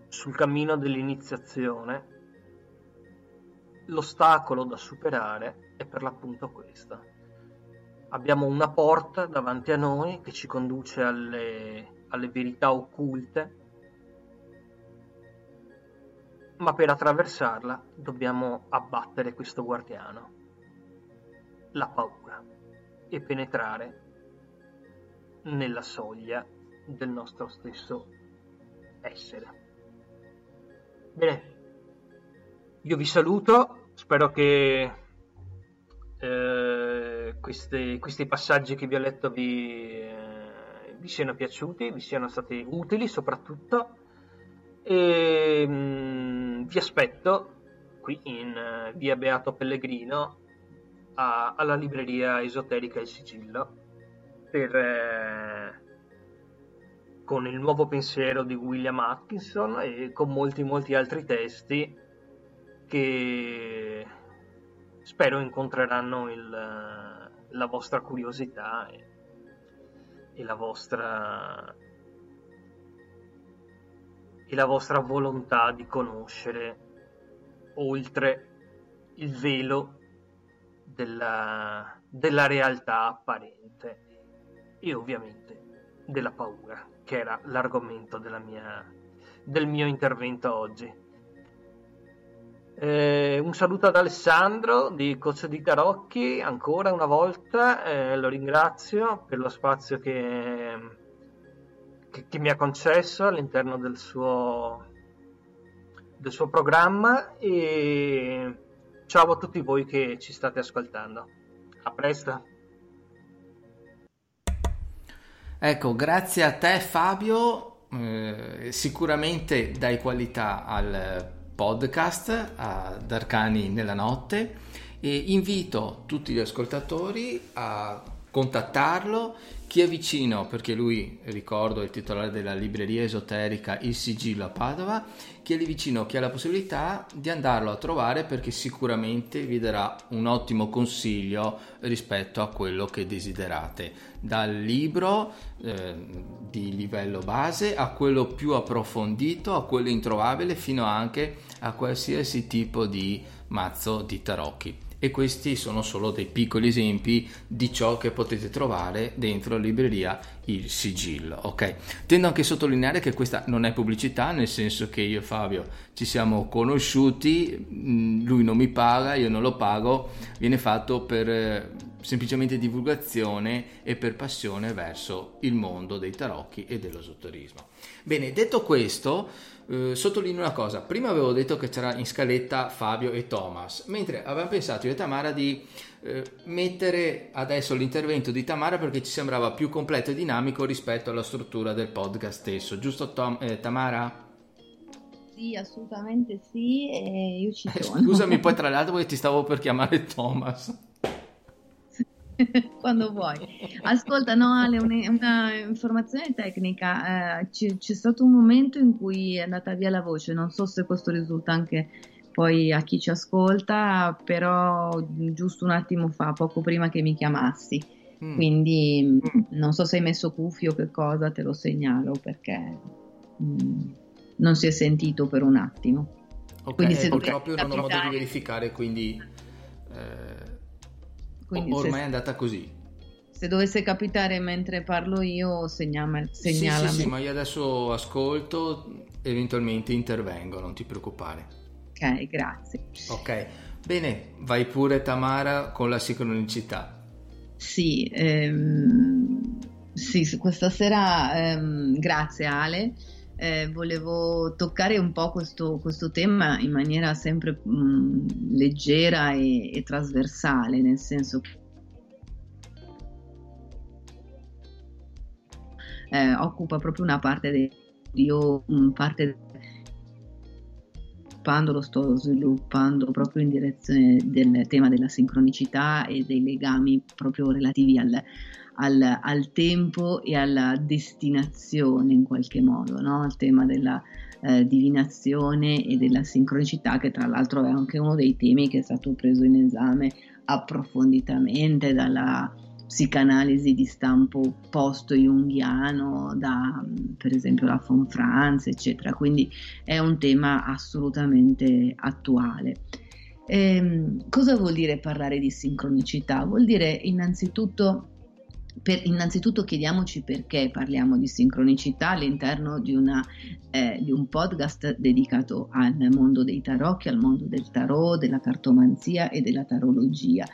sul cammino dell'iniziazione, l'ostacolo da superare è per l'appunto questo. Abbiamo una porta davanti a noi che ci conduce alle, alle verità occulte, ma per attraversarla dobbiamo abbattere questo guardiano, la paura, e penetrare nella soglia del nostro stesso essere. Bene, io vi saluto, spero che eh, queste, questi passaggi che vi ho letto vi, eh, vi, siano piaciuti, vi siano stati utili soprattutto e mh, mm, vi aspetto qui in uh, via Beato Pellegrino a, alla libreria esoterica Il Sigillo per... Eh, con il nuovo pensiero di William Atkinson e con molti molti altri testi che spero incontreranno il, la vostra curiosità e, e, la vostra e la vostra volontà di conoscere oltre il velo della, della realtà apparente e ovviamente della paura che era l'argomento mia, del mio intervento oggi. Eh, un saluto ad Alessandro di Coach di Tarocchi, ancora una volta eh, lo ringrazio per lo spazio che, che, che mi ha concesso all'interno del suo, del suo programma e ciao a tutti voi che ci state ascoltando. A presto! Ecco, grazie a te Fabio, eh, sicuramente dai qualità al podcast ad Arcani nella notte e invito tutti gli ascoltatori a contattarlo. Chi è vicino, perché lui, ricordo, è il titolare della libreria esoterica Il Sigillo a Padova, chi è lì vicino, chi ha la possibilità di andarlo a trovare perché sicuramente vi darà un ottimo consiglio rispetto a quello che desiderate. Dal libro eh, di livello base a quello più approfondito, a quello introvabile, fino anche a qualsiasi tipo di mazzo di tarocchi e questi sono solo dei piccoli esempi di ciò che potete trovare dentro la libreria il sigillo ok? Tendo anche a sottolineare che questa non è pubblicità nel senso che io e Fabio ci siamo conosciuti mm, lui non mi paga io non lo pago viene fatto per eh, semplicemente divulgazione e per passione verso il mondo dei tarocchi e dell'esoterismo bene detto questo eh, sottolineo una cosa, prima avevo detto che c'era in scaletta Fabio e Thomas, mentre avevamo pensato io e Tamara di eh, mettere adesso l'intervento di Tamara perché ci sembrava più completo e dinamico rispetto alla struttura del podcast stesso, giusto Tom, eh, Tamara? Sì, assolutamente sì, e io ci sono. Scusami poi tra l'altro perché ti stavo per chiamare Thomas. quando vuoi. Ascolta, no Ale, una, una informazione tecnica. Eh, c'è, c'è, stato un momento in cui è andata via la voce, non so se questo risulta anche poi a chi ci ascolta, però giusto un attimo fa, poco prima che mi chiamassi. Mm. Quindi mm. non so se hai messo cuffio o che cosa, te lo segnalo perché mm, non si è sentito per un attimo. Ok, quindi se proprio non ho modo di verificare, quindi... Eh quindi Ormai se, è andata così. Se dovesse capitare mentre parlo io, segnami, segnalami. Sì, sì, sì, ma io adesso ascolto, eventualmente intervengo, non ti preoccupare. Ok, grazie. Ok, Bene, vai pure Tamara con la sincronicità. Sì, ehm, sì questa sera ehm, grazie Ale. Eh, volevo toccare un po' questo, questo tema in maniera sempre mh, mm, leggera e, e, trasversale, nel senso che eh, occupa proprio una parte del io parte lo sto sviluppando proprio in direzione del tema della sincronicità e dei legami proprio relativi al, al, al tempo e alla destinazione in qualche modo, no? il tema della eh, divinazione e della sincronicità che tra l'altro è anche uno dei temi che è stato preso in esame approfonditamente dalla psicanalisi di stampo post-junghiano, da per esempio la von Franz, eccetera. Quindi è un tema assolutamente attuale. Ehm, cosa vuol dire parlare di sincronicità? Vuol dire innanzitutto per, innanzitutto chiediamoci perché parliamo di sincronicità all'interno di, una, eh, di, un podcast dedicato al mondo dei tarocchi, al mondo del tarot, della cartomanzia e della tarologia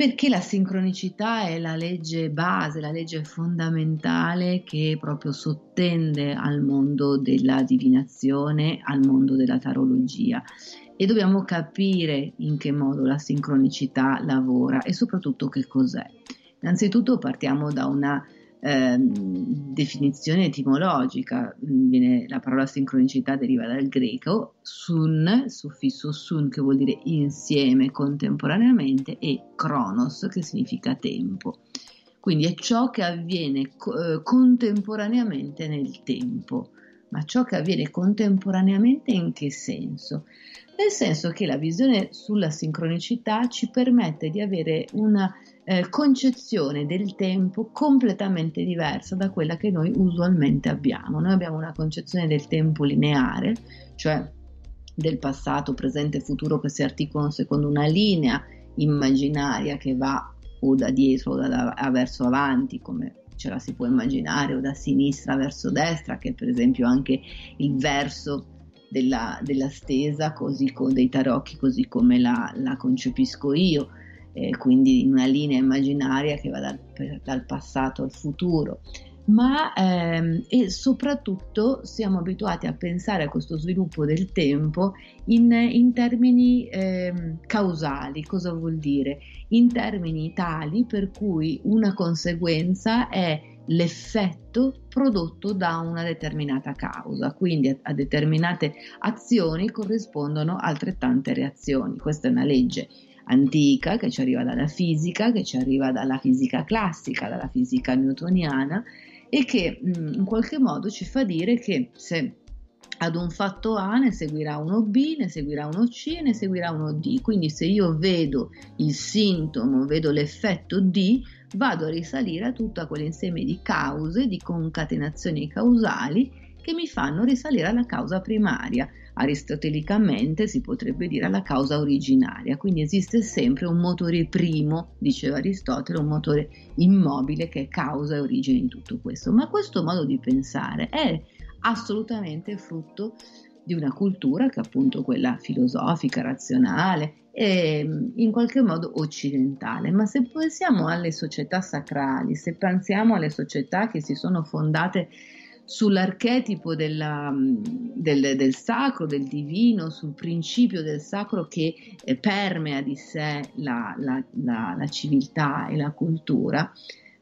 perché la sincronicità è la legge base, la legge fondamentale che proprio sottende al mondo della divinazione, al mondo della tarologia e dobbiamo capire in che modo la sincronicità lavora e soprattutto che cos'è. Innanzitutto partiamo da una eh, definizione etimologica, viene, la parola sincronicità deriva dal greco sun, suffisso sun che vuol dire insieme, contemporaneamente, e chronos che significa tempo. Quindi è ciò che avviene eh, contemporaneamente nel tempo. Ma ciò che avviene contemporaneamente in che senso? Nel senso che la visione sulla sincronicità ci permette di avere una eh, concezione del tempo completamente diversa da quella che noi usualmente abbiamo. Noi abbiamo una concezione del tempo lineare, cioè del passato, presente e futuro che si articolano secondo una linea immaginaria che va o da dietro o da, da, verso avanti, come ce la si può immaginare, o da sinistra verso destra, che è per esempio anche il verso della, della stesa, così con dei tarocchi, così come la, la concepisco io eh, quindi in una linea immaginaria che va dal, dal passato al futuro ma ehm, e soprattutto siamo abituati a pensare a questo sviluppo del tempo in, in termini ehm, causali. Cosa vuol dire? In termini tali per cui una conseguenza è l'effetto prodotto da una determinata causa, quindi a determinate azioni corrispondono altrettante reazioni. Questa è una legge antica che ci arriva dalla fisica, che ci arriva dalla fisica classica, dalla fisica newtoniana e che mm, in qualche modo ci fa dire che se ad un fatto A ne seguirà uno B, ne seguirà uno C e ne seguirà uno D. Quindi se io vedo il sintomo, vedo l'effetto D, vado a risalire a tutto quell'insieme di cause, di concatenazioni causali che mi fanno risalire alla causa primaria aristotelicamente si potrebbe dire alla causa originaria, quindi esiste sempre un motore primo, diceva Aristotele, un motore immobile che è causa e origine di tutto questo. Ma questo modo di pensare è assolutamente frutto di una cultura che è appunto quella filosofica, razionale e in qualche modo occidentale. Ma se pensiamo alle società sacrali, se pensiamo alle società che si sono fondate sull'archetipo della, del, del, sacro, del divino, sul principio del sacro che eh, permea di sé la, la, la, la, civiltà e la cultura,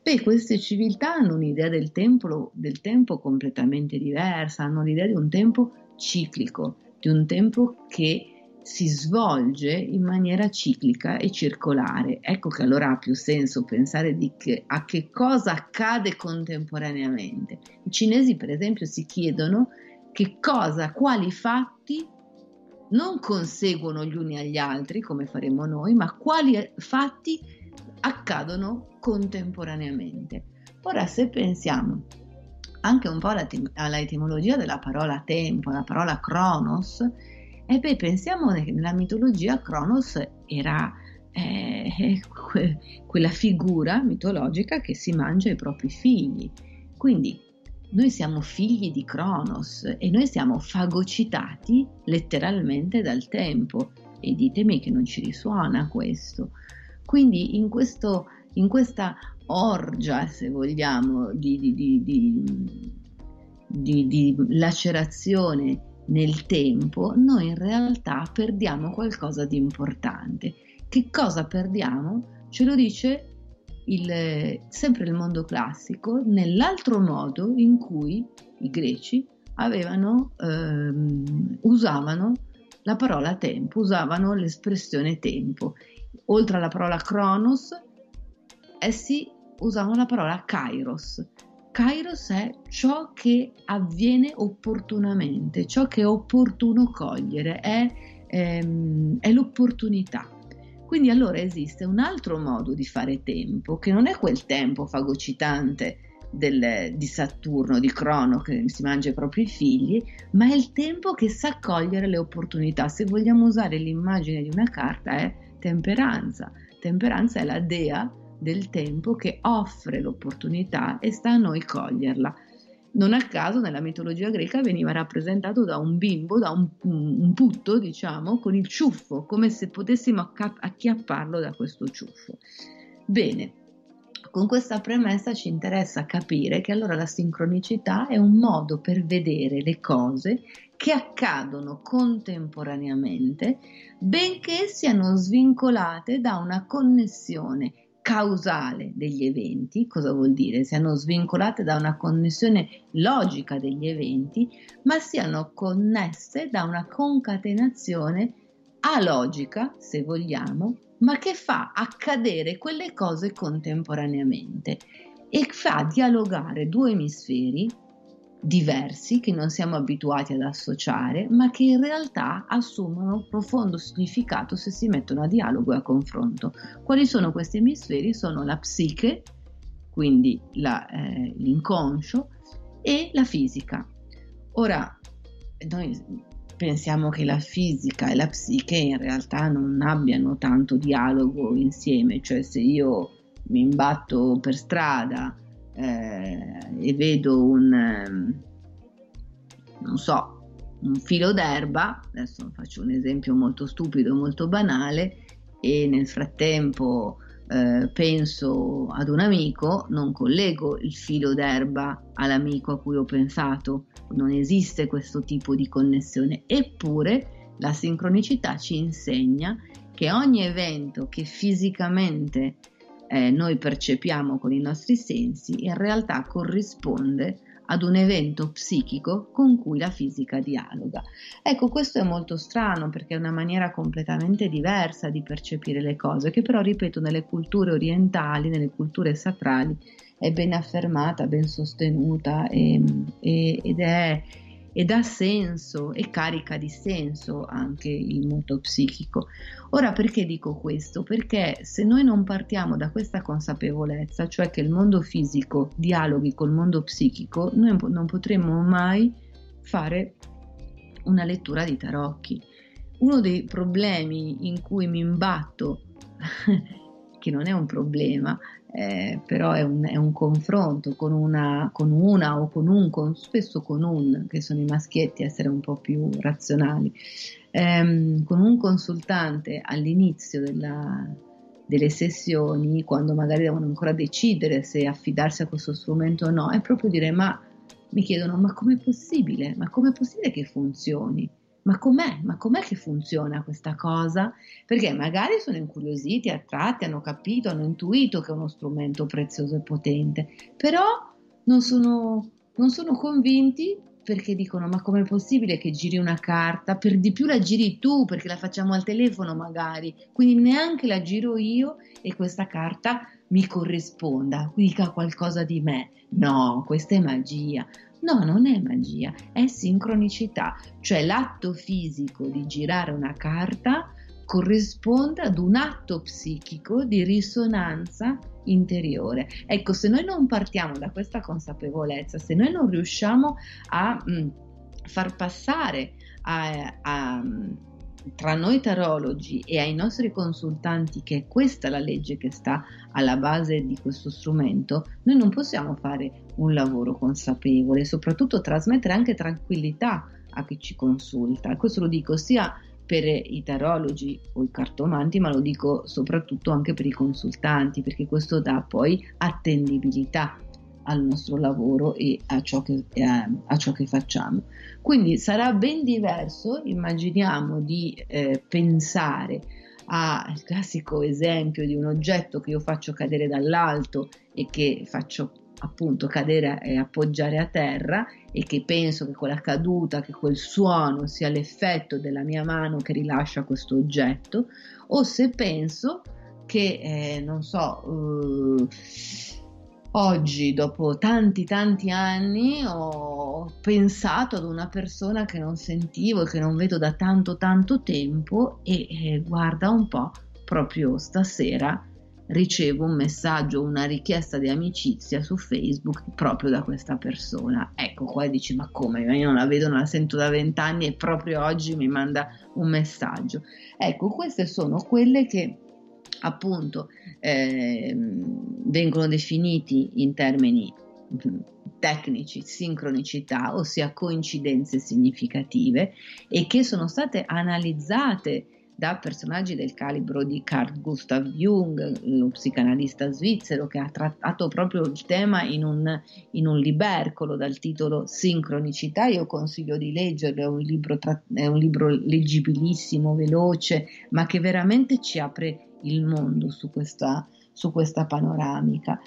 beh, queste civiltà hanno un'idea del tempo, del tempo completamente diversa, hanno l'idea di un tempo ciclico, di un tempo che si svolge in maniera ciclica e circolare. Ecco che allora ha più senso pensare che, a che cosa accade contemporaneamente. I cinesi, per esempio, si chiedono che cosa, quali fatti non conseguono gli uni agli altri, come faremo noi, ma quali fatti accadono contemporaneamente. Ora, se pensiamo anche un po' alla, alla etimologia della parola tempo, la parola chronos, e beh, pensiamo che nella mitologia Cronos era eh, que- quella figura mitologica che si mangia i propri figli. Quindi noi siamo figli di Cronos e noi siamo fagocitati letteralmente dal tempo. e ditemi che non ci risuona questo. Quindi in, questo, in questa orgia, se vogliamo, di, di, di, di, lacerazione nel tempo, noi in realtà perdiamo qualcosa di importante. Che cosa perdiamo? Ce lo dice il, sempre il mondo classico nell'altro modo in cui i greci avevano, ehm, usavano la parola tempo, usavano l'espressione tempo. Oltre alla parola chronos, essi usavano la parola kairos. Kairos è ciò che avviene opportunamente, ciò che è opportuno cogliere, è, ehm, è l'opportunità. Quindi allora esiste un altro modo di fare tempo, che non è quel tempo fagocitante del, di Saturno, di Crono, che si mangia i propri figli, ma è il tempo che sa cogliere le opportunità. Se vogliamo usare l'immagine di una carta è temperanza. Temperanza è la dea del tempo che offre l'opportunità e sta a noi coglierla. Non a caso nella mitologia greca veniva rappresentato da un bimbo, da un, un putto, diciamo, con il ciuffo, come se potessimo acchiapparlo da questo ciuffo. Bene, con questa premessa ci interessa capire che allora la sincronicità è un modo per vedere le cose che accadono contemporaneamente, benché siano svincolate da una connessione causale degli eventi, cosa vuol dire? Siano svincolate da una connessione logica degli eventi, ma siano connesse da una concatenazione alogica, se vogliamo, ma che fa accadere quelle cose contemporaneamente e fa dialogare due emisferi diversi che non siamo abituati ad associare, ma che in realtà assumono profondo significato se si mettono a dialogo e a confronto. Quali sono questi emisferi? Sono la psiche, quindi la, eh, l'inconscio, e la fisica. Ora, noi pensiamo che la fisica e la psiche in realtà non abbiano tanto dialogo insieme, cioè se io mi imbatto per strada eh, e vedo un, ehm, non so, un filo d'erba, adesso faccio un esempio molto stupido, molto banale, e nel frattempo eh, penso ad un amico, non collego il filo d'erba all'amico a cui ho pensato, non esiste questo tipo di connessione, eppure la sincronicità ci insegna che ogni evento che fisicamente eh, noi percepiamo con i nostri sensi in realtà corrisponde ad un evento psichico con cui la fisica dialoga. Ecco, questo è molto strano perché è una maniera completamente diversa di percepire le cose, che però, ripeto, nelle culture orientali, nelle culture sacrali, è ben affermata, ben sostenuta e, e, ed è e dà senso e carica di senso anche il moto psichico. Ora perché dico questo? Perché se noi non partiamo da questa consapevolezza, cioè che il mondo fisico dialoghi col mondo psichico, noi non potremo mai fare una lettura di tarocchi. Uno dei problemi in cui mi imbatto, che non è un problema, eh, però è un, è un, confronto con una, con una o con un, con, spesso con un, che sono i maschietti, essere un po' più razionali, ehm, con un consultante all'inizio della, delle sessioni, quando magari devono ancora decidere se affidarsi a questo strumento o no, è proprio dire ma mi chiedono ma com'è possibile? Ma com'è possibile che funzioni? Ma com'è? Ma com'è che funziona questa cosa? Perché magari sono incuriositi, attratti, hanno capito, hanno intuito che è uno strumento prezioso e potente, però non sono, non sono convinti perché dicono ma com'è possibile che giri una carta? Per di più la giri tu perché la facciamo al telefono magari, quindi neanche la giro io e questa carta mi corrisponda, dica qualcosa di me. No, questa è magia. No, non è magia, è sincronicità, cioè l'atto fisico di girare una carta corrisponde ad un atto psichico di risonanza interiore. Ecco, se noi non partiamo da questa consapevolezza, se noi non riusciamo a mh, mm, far passare a, a, tra noi tarologi e ai nostri consultanti che è questa la legge che sta alla base di questo strumento, noi non possiamo fare un lavoro consapevole, soprattutto trasmettere anche tranquillità a chi ci consulta. Questo lo dico sia per i tarologi o i cartomanti, ma lo dico soprattutto anche per i consultanti, perché questo dà poi attendibilità al nostro lavoro e a ciò che, a, a ciò che facciamo. Quindi sarà ben diverso, immaginiamo di eh, pensare al classico esempio di un oggetto che io faccio cadere dall'alto e che faccio appunto cadere e appoggiare a terra e che penso che quella caduta, che quel suono sia l'effetto della mia mano che rilascia questo oggetto, o se penso che, eh, non so, uh, oggi, dopo tanti tanti anni, ho pensato ad una persona che non sentivo e che non vedo da tanto tanto tempo e eh, guarda un po', proprio stasera ricevo un messaggio, una richiesta di amicizia su Facebook proprio da questa persona. Ecco qua dici ma come? Io non la vedo, non la sento da vent'anni e proprio oggi mi manda un messaggio. Ecco, queste sono quelle che appunto eh, vengono definiti in termini tecnici, sincronicità, ossia coincidenze significative e che sono state analizzate da personaggi del calibro di Carl Gustav Jung, lo psicanalista svizzero che ha trattato proprio il tema in un, in un libercolo dal titolo Sincronicità. Io consiglio di leggerlo, è un, libro è un libro leggibilissimo, veloce, ma che veramente ci apre il mondo su questa, su questa panoramica.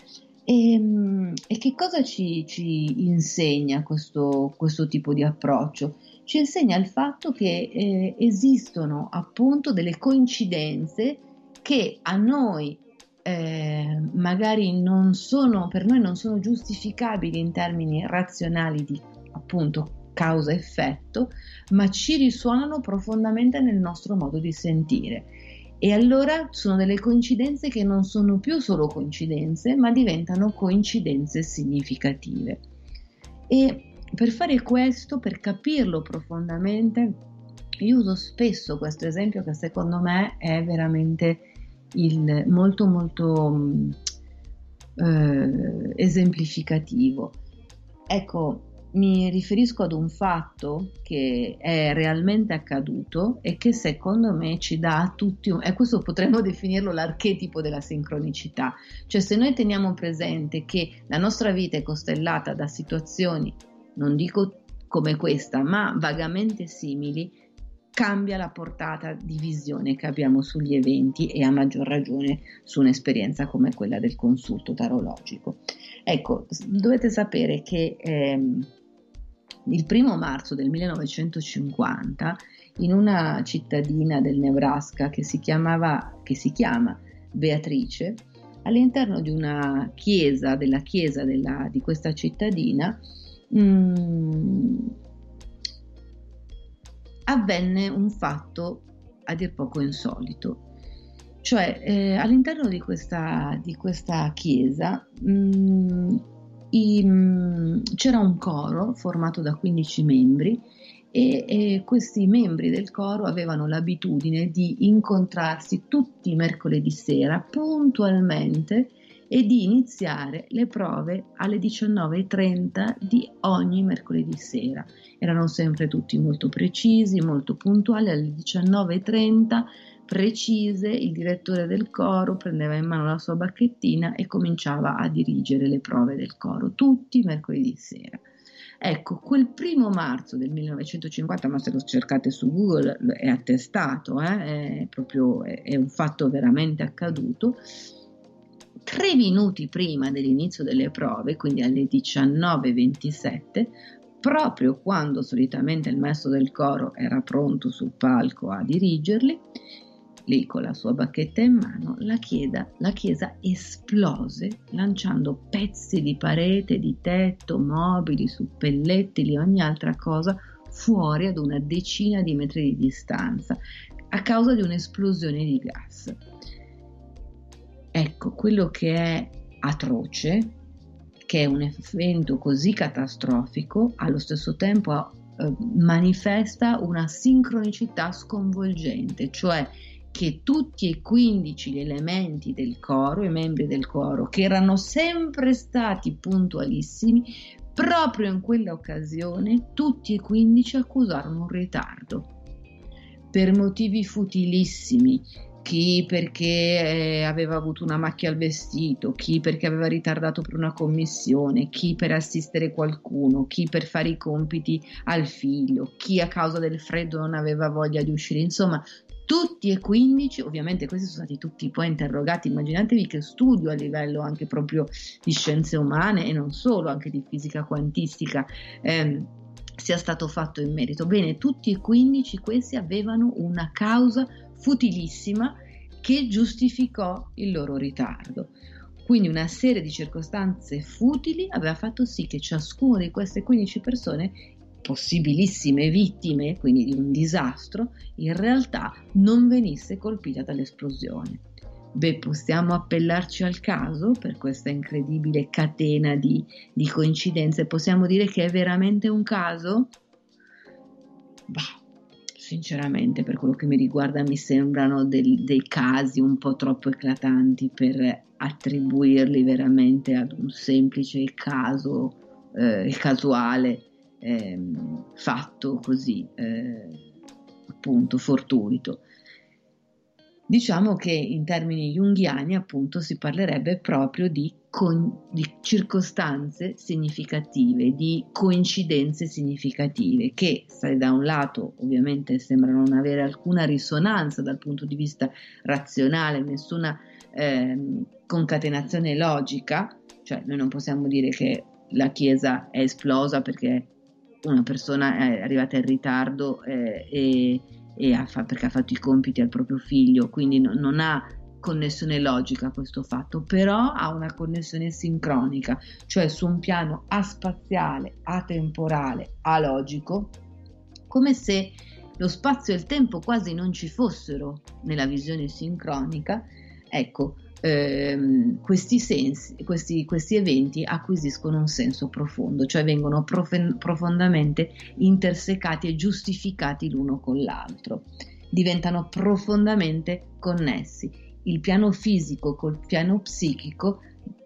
E, ehm, e, che cosa ci, ci insegna questo, questo tipo di approccio? ci insegna il fatto che eh, esistono appunto delle coincidenze che a noi eh, magari non sono, per noi non sono giustificabili in termini razionali di appunto causa-effetto, ma ci risuonano profondamente nel nostro modo di sentire. E allora sono delle coincidenze che non sono più solo coincidenze, ma diventano coincidenze significative. E per fare questo, per capirlo profondamente, io uso spesso questo esempio che secondo me è veramente il, molto molto eh, esemplificativo. Ecco, mi riferisco ad un fatto che è realmente accaduto e che secondo me ci dà a tutti, un, e questo potremmo definirlo l'archetipo della sincronicità, cioè se noi teniamo presente che la nostra vita è costellata da situazioni non dico come questa, ma vagamente simili, cambia la portata di visione che abbiamo sugli eventi e a maggior ragione su un'esperienza come quella del consulto tarologico. Ecco, dovete sapere che ehm, il primo marzo del 1950 in una cittadina del Nebraska che si, chiamava, che si chiama Beatrice, all'interno di una chiesa, della chiesa della, di questa cittadina, mm, avvenne un fatto a dir poco insolito. Cioè, eh, all'interno di questa, di questa chiesa mh, mm, i, mm, c'era un coro formato da 15 membri e, e, questi membri del coro avevano l'abitudine di incontrarsi tutti i mercoledì sera puntualmente e di iniziare le prove alle 19.30 di ogni mercoledì sera. Erano sempre tutti molto precisi, molto puntuali, alle 19.30 precise il direttore del coro prendeva in mano la sua bacchettina e cominciava a dirigere le prove del coro, tutti mercoledì sera. Ecco, quel primo marzo del 1950, ma se lo cercate su Google è attestato, eh, è, proprio, è, è un fatto veramente accaduto, tre minuti prima dell'inizio delle prove, quindi alle 19.27, proprio quando solitamente il maestro del coro era pronto sul palco a dirigerli, lì con la sua bacchetta in mano, la, chiesa, la chiesa esplose lanciando pezzi di parete, di tetto, mobili, suppellettili ogni altra cosa fuori ad una decina di metri di distanza a causa di un'esplosione di gas. Ecco, quello che è atroce, che è un evento così catastrofico, allo stesso tempo eh, manifesta una sincronicità sconvolgente, cioè che tutti e 15 gli elementi del coro, i membri del coro, che erano sempre stati puntualissimi, proprio in quella occasione tutti e 15 accusarono un ritardo. per motivi futilissimi, chi perché eh, aveva avuto una macchia al vestito, chi perché aveva ritardato per una commissione, chi per assistere qualcuno, chi per fare i compiti al figlio, chi a causa del freddo non aveva voglia di uscire, insomma tutti e 15, ovviamente questi sono stati tutti poi interrogati, immaginatevi che studio a livello anche proprio di scienze umane e non solo, anche di fisica quantistica. Ehm, sia stato fatto in merito. Bene, tutti e 15 questi avevano una causa futilissima che giustificò il loro ritardo. Quindi una serie di circostanze futili aveva fatto sì che ciascuna di queste 15 persone, possibilissime vittime, quindi di un disastro, in realtà non venisse colpita dall'esplosione. Beh, possiamo appellarci al caso per questa incredibile catena di, di coincidenze? Possiamo dire che è veramente un caso? Bah, sinceramente per quello che mi riguarda mi sembrano del, dei casi un po' troppo eclatanti per attribuirli veramente ad un semplice caso eh, casuale eh, fatto così eh, appunto fortuito. Diciamo che in termini junghiani appunto si parlerebbe proprio di, con, di circostanze significative, di coincidenze significative che se da un lato ovviamente sembrano non avere alcuna risonanza dal punto di vista razionale, nessuna eh, concatenazione logica, cioè noi non possiamo dire che la Chiesa è esplosa perché una persona è arrivata in ritardo eh, e ha fa- perché ha fatto i compiti al proprio figlio, quindi no- non ha connessione logica questo fatto, però ha una connessione sincronica, cioè su un piano aspaziale, atemporale, alogico, come se lo spazio e il tempo quasi non ci fossero nella visione sincronica. Ecco, ehm, questi, sensi, questi, questi, eventi acquisiscono un senso profondo, cioè vengono prof- profondamente intersecati e giustificati l'uno con l'altro, diventano profondamente connessi. Il piano fisico col piano psichico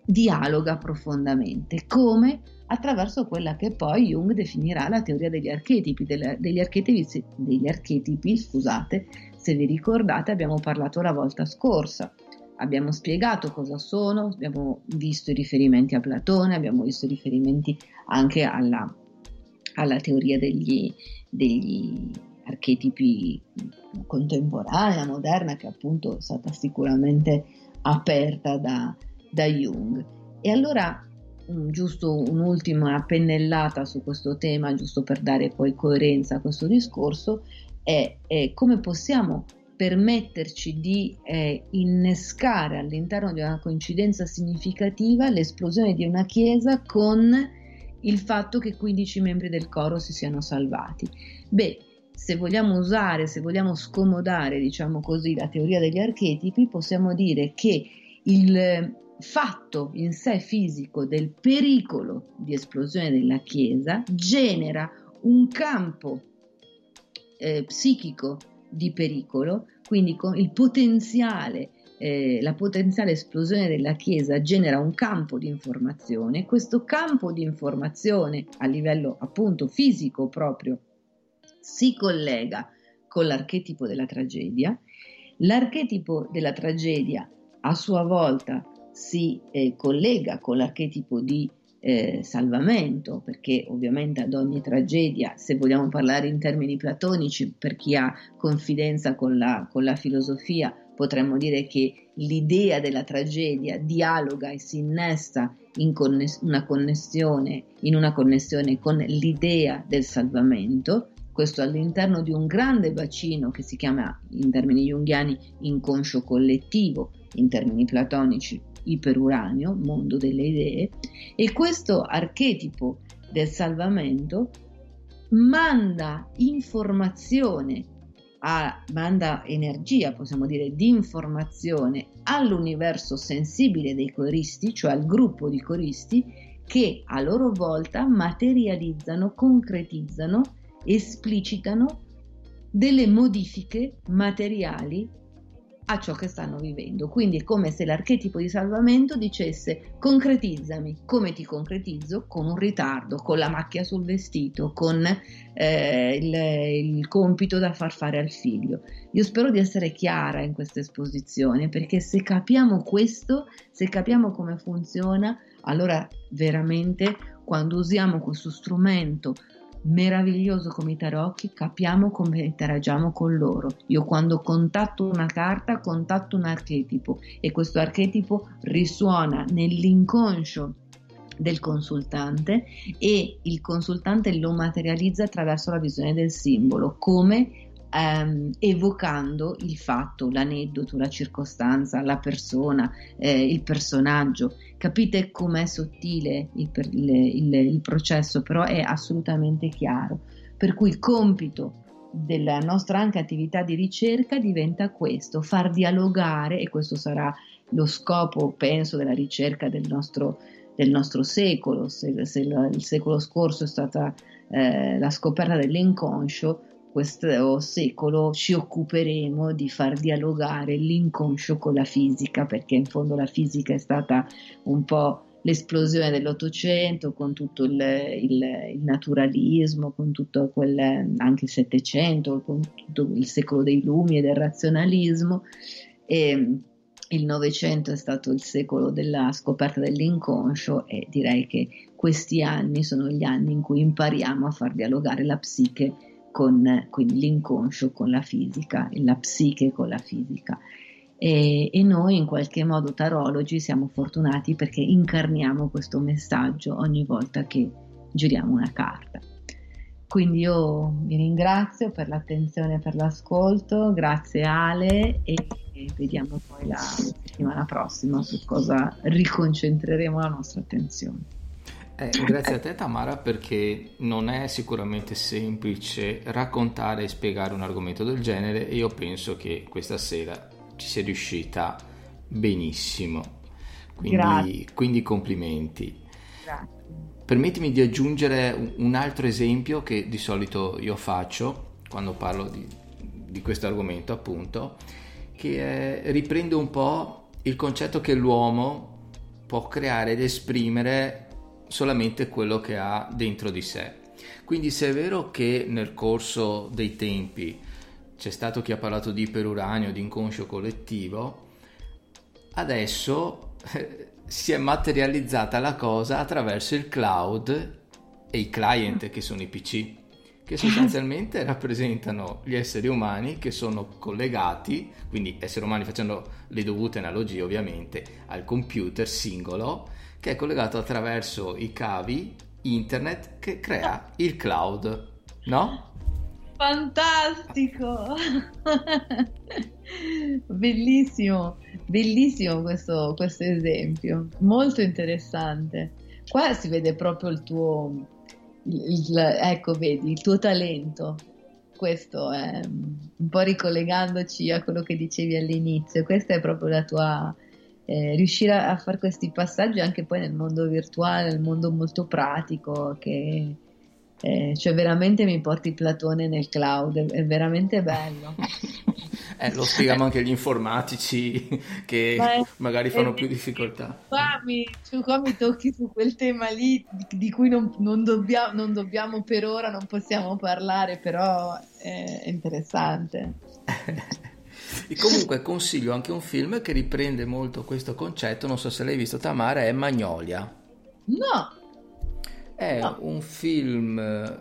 dialoga profondamente, come attraverso quella che poi Jung definirà la teoria degli archetipi, delle, degli, archetipi degli archetipi, scusate, se vi ricordate abbiamo parlato la volta scorsa abbiamo spiegato cosa sono, abbiamo visto i riferimenti a Platone, abbiamo visto i riferimenti anche alla, alla teoria degli, degli archetipi contemporanea, moderna, che appunto è stata sicuramente aperta da, da Jung. E allora giusto un'ultima pennellata su questo tema, giusto per dare poi coerenza a questo discorso, è, è come possiamo permetterci di eh, innescare all'interno di una coincidenza significativa l'esplosione di una chiesa con il fatto che 15 membri del coro si siano salvati. Beh, se vogliamo usare, se vogliamo scomodare, diciamo così, la teoria degli archetipi, possiamo dire che il fatto in sé fisico del pericolo di esplosione della chiesa genera un campo eh, psichico di pericolo, quindi con il potenziale eh, la potenziale esplosione della Chiesa genera un campo di informazione, questo campo di informazione a livello appunto fisico proprio si collega con l'archetipo della tragedia, l'archetipo della tragedia a sua volta si eh, collega con l'archetipo di eh, salvamento, perché ovviamente ad ogni tragedia, se vogliamo parlare in termini platonici, per chi ha confidenza con la, con la filosofia, potremmo dire che l'idea della tragedia dialoga e si innesta in conness- una connessione, in una connessione con l'idea del salvamento, questo all'interno di un grande bacino che si chiama in termini junghiani inconscio collettivo, in termini platonici iperuranio, mondo delle idee, e questo archetipo del salvamento manda informazione, a, manda energia, possiamo dire, di informazione all'universo sensibile dei coristi, cioè al gruppo di coristi, che a loro volta materializzano, concretizzano, esplicitano delle modifiche materiali a ciò che stanno vivendo. Quindi è come se l'archetipo di salvamento dicesse concretizzami, come ti concretizzo? Con un ritardo, con la macchia sul vestito, con eh, il, il compito da far fare al figlio. Io spero di essere chiara in questa esposizione perché se capiamo questo, se capiamo come funziona, allora veramente quando usiamo questo strumento meraviglioso come i tarocchi, capiamo come interagiamo con loro. Io quando contatto una carta, contatto un archetipo e questo archetipo risuona nell'inconscio del consultante e il consultante lo materializza attraverso la visione del simbolo come ehm, evocando il fatto, l'aneddoto, la circostanza, la persona, eh, il personaggio. Capite com'è sottile il, il, il, il processo, però è assolutamente chiaro. Per cui il compito della nostra anche attività di ricerca diventa questo, far dialogare, e questo sarà lo scopo, penso, della ricerca del nostro, del nostro secolo. Se, se il, secolo scorso è stata eh, la scoperta dell'inconscio, questo secolo ci occuperemo di far dialogare l'inconscio con la fisica, perché in fondo la fisica è stata un po' l'esplosione dell'Ottocento, con tutto il, il, il, naturalismo, con tutto quel, anche il Settecento, con tutto il secolo dei lumi e del razionalismo. E il Novecento è stato il secolo della scoperta dell'inconscio e direi che questi anni sono gli anni in cui impariamo a far dialogare la psiche con quindi l'inconscio con la fisica, la psiche con la fisica. E, e, noi in qualche modo tarologi siamo fortunati perché incarniamo questo messaggio ogni volta che giriamo una carta. Quindi io vi ringrazio per l'attenzione e per l'ascolto, grazie Ale e, e vediamo poi la settimana prossima su cosa riconcentreremo la nostra attenzione. Eh, grazie a te Tamara perché non è sicuramente semplice raccontare e spiegare un argomento del genere e io penso che questa sera ci sia riuscita benissimo. Quindi, quindi complimenti. Grazie. Permettimi di aggiungere un altro esempio che di solito io faccio quando parlo di, di questo argomento appunto, che è, riprende un po' il concetto che l'uomo può creare ed esprimere solamente quello che ha dentro di sé. Quindi se è vero che nel corso dei tempi c'è stato chi ha parlato di iperuranio, di inconscio collettivo, adesso eh, si è materializzata la cosa attraverso il cloud e i client che sono i PC, che sostanzialmente rappresentano gli esseri umani che sono collegati, quindi esseri umani facendo le dovute analogie ovviamente, al computer singolo che è collegato attraverso i cavi internet che crea il cloud, no? Fantastico! bellissimo, bellissimo questo, questo esempio, molto interessante. Qua si vede proprio il tuo, il, il, ecco, vedi, il tuo talento. Questo è un po' ricollegandoci a quello che dicevi all'inizio, questa è proprio la tua, eh, riuscire a, fare questi passaggi anche poi nel mondo virtuale, nel mondo molto pratico, che eh, cioè veramente mi porti Platone nel cloud, è, è veramente bello. eh, lo spieghiamo anche agli informatici che Beh, magari fanno più difficoltà. Qua mi, cioè, qua mi, tocchi su quel tema lì di, di cui non, non, dobbiamo, non, dobbiamo, per ora, non possiamo parlare, però è interessante. E comunque consiglio anche un film che riprende molto questo concetto, non so se l'hai visto Tamara, è Magnolia. No! È no. un film eh,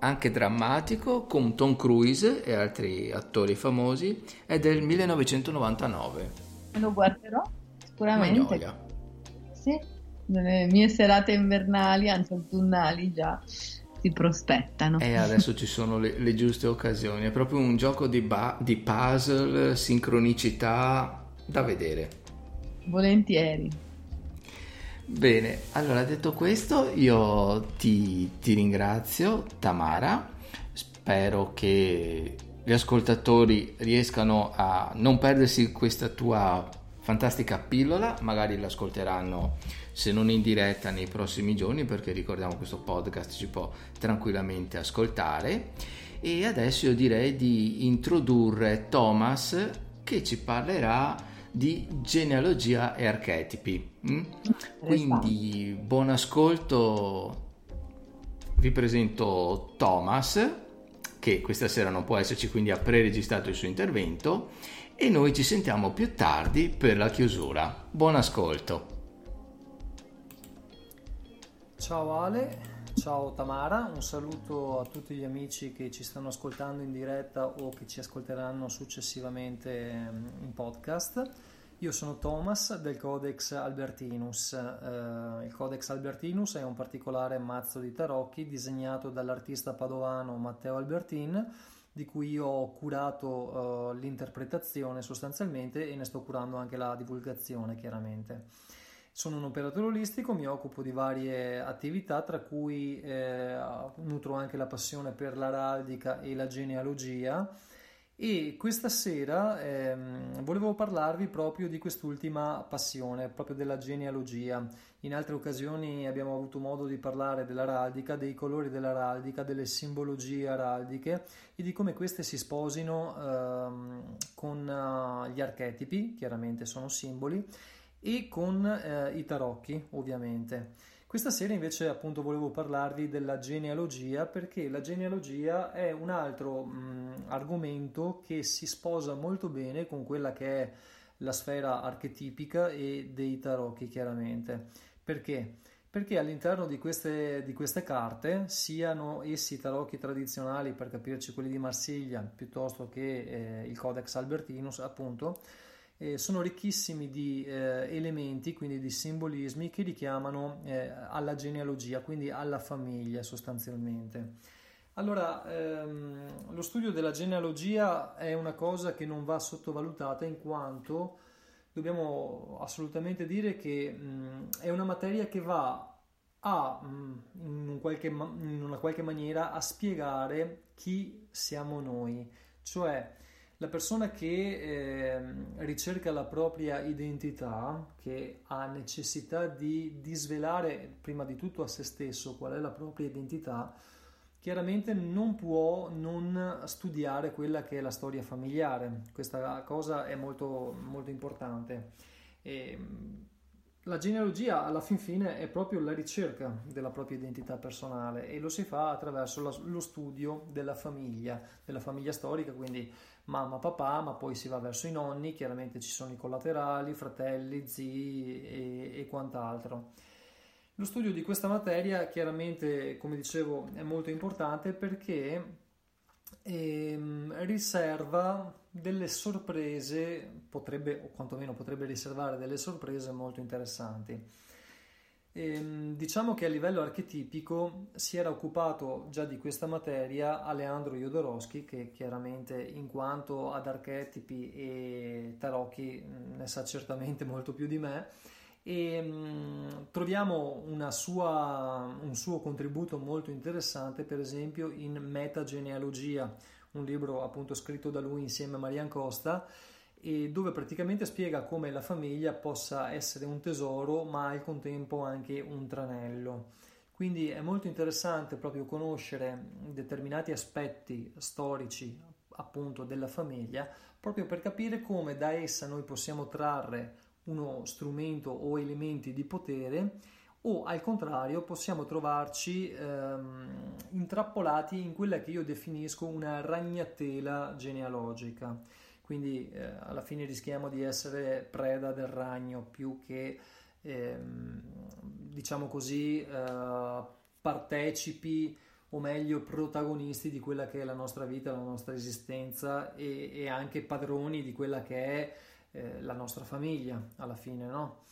anche drammatico con Tom Cruise e altri attori famosi, è del 1999. Me lo guarderò sicuramente. Magnolia. Sì, nelle mie serate invernali, anzi autunnali già si prospettano. E adesso ci sono le, le, giuste occasioni, è proprio un gioco di, ba- di puzzle, sincronicità da vedere. Volentieri. Bene, allora detto questo io ti, ti ringrazio Tamara, spero che gli ascoltatori riescano a non perdersi questa tua fantastica pillola, magari l'ascolteranno se non in diretta nei prossimi giorni perché ricordiamo questo podcast si può tranquillamente ascoltare e adesso io direi di introdurre Thomas che ci parlerà di genealogia e archetipi. Mm? Quindi buon ascolto, vi presento Thomas, che questa sera non può esserci, quindi ha preregistrato il suo intervento e noi ci sentiamo più tardi per la chiusura. Buon ascolto. Ciao Ale, Ciao Tamara, un saluto a tutti gli amici che ci stanno ascoltando in diretta o che ci ascolteranno successivamente ehm, in podcast. Io sono Thomas del Codex Albertinus. Eh, il Codex Albertinus è un particolare mazzo di tarocchi disegnato dall'artista padovano Matteo Albertin, di cui io ho curato eh, l'interpretazione sostanzialmente e ne sto curando anche la divulgazione chiaramente. Sono un operatore olistico, mi occupo di varie attività, tra cui eh, nutro anche la passione per l'araldica e la genealogia. E questa sera ehm, volevo parlarvi proprio di quest'ultima passione, proprio della genealogia. In altre occasioni abbiamo avuto modo di parlare dell'araldica, dei colori dell'araldica, delle simbologie araldiche e di come queste si sposino ehm, con uh, gli archetipi, chiaramente sono simboli, e con eh, i tarocchi, ovviamente. Questa sera invece appunto volevo parlarvi della genealogia perché la genealogia è un altro mh, argomento che si sposa molto bene con quella che è la sfera archetipica e dei tarocchi chiaramente. Perché? Perché all'interno di queste, di queste carte, siano essi tarocchi tradizionali, per capirci quelli di Marsiglia, piuttosto che eh, il Codex Albertinus, appunto, eh, sono ricchissimi di eh, elementi, quindi di simbolismi che richiamano eh, alla genealogia, quindi alla famiglia sostanzialmente. Allora, ehm, lo studio della genealogia è una cosa che non va sottovalutata in quanto dobbiamo assolutamente dire che mh, è una materia che va a, mh, in, un qualche, in una qualche maniera a spiegare chi siamo noi, cioè la persona che eh, ricerca la propria identità, che ha necessità di disvelare prima di tutto a se stesso qual è la propria identità, chiaramente non può non studiare quella che è la storia familiare. Questa cosa è molto, molto importante. E, la genealogia alla fin fine è proprio la ricerca della propria identità personale e lo si fa attraverso lo studio della famiglia, della famiglia storica, quindi mamma, papà, ma poi si va verso i nonni, chiaramente ci sono i collaterali, fratelli, zii e, e quant'altro. Lo studio di questa materia chiaramente, come dicevo, è molto importante perché ehm, riserva delle sorprese, potrebbe, o quantomeno potrebbe riservare delle sorprese molto interessanti. E, ehm, diciamo che a livello archetipico si era occupato già di questa materia Aleandro Jodorowsky, che chiaramente in quanto ad archetipi e tarocchi ne sa certamente molto più di me, e mh, troviamo sua, un suo contributo molto interessante, per esempio in Metagenealogia, un libro appunto scritto da lui insieme a Marian Costa dove praticamente spiega come la famiglia possa essere un tesoro ma al contempo anche un tranello. Quindi è molto interessante proprio conoscere determinati aspetti storici appunto della famiglia proprio per capire come da essa noi possiamo trarre uno strumento o elementi di potere o al contrario possiamo trovarci ehm, intrappolati in quella che io definisco una ragnatela genealogica quindi eh, alla fine rischiamo di essere preda del ragno più che ehm, diciamo così eh, partecipi o meglio protagonisti di quella che è la nostra vita, la nostra esistenza e, e anche padroni di quella che è eh, la nostra famiglia alla fine, no?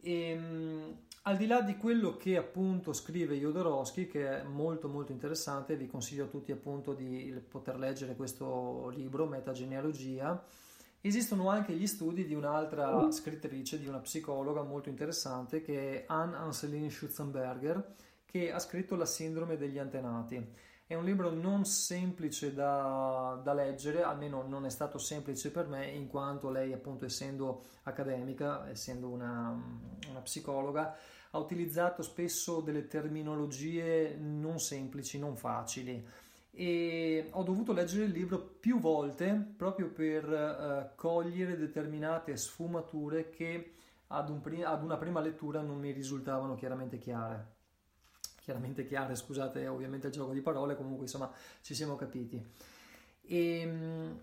E, ehm, al di là di quello che appunto scrive Jodorowsky, che è molto molto interessante, vi consiglio a tutti appunto di poter leggere questo libro, Metagenealogia, esistono anche gli studi di un'altra scrittrice, di una psicologa molto interessante, che è Anne-Anseline Schutzenberger, che ha scritto La sindrome degli antenati. È un libro non semplice da, da, leggere, almeno non è stato semplice per me, in quanto lei, appunto, essendo accademica, essendo una, una psicologa, ha utilizzato spesso delle terminologie non semplici, non facili e ho dovuto leggere il libro più volte proprio per uh, cogliere determinate sfumature che ad, un pri- ad, una prima lettura non mi risultavano chiaramente chiare. Chiaramente chiare, scusate, ovviamente il gioco di parole, comunque insomma ci siamo capiti. E, ehm,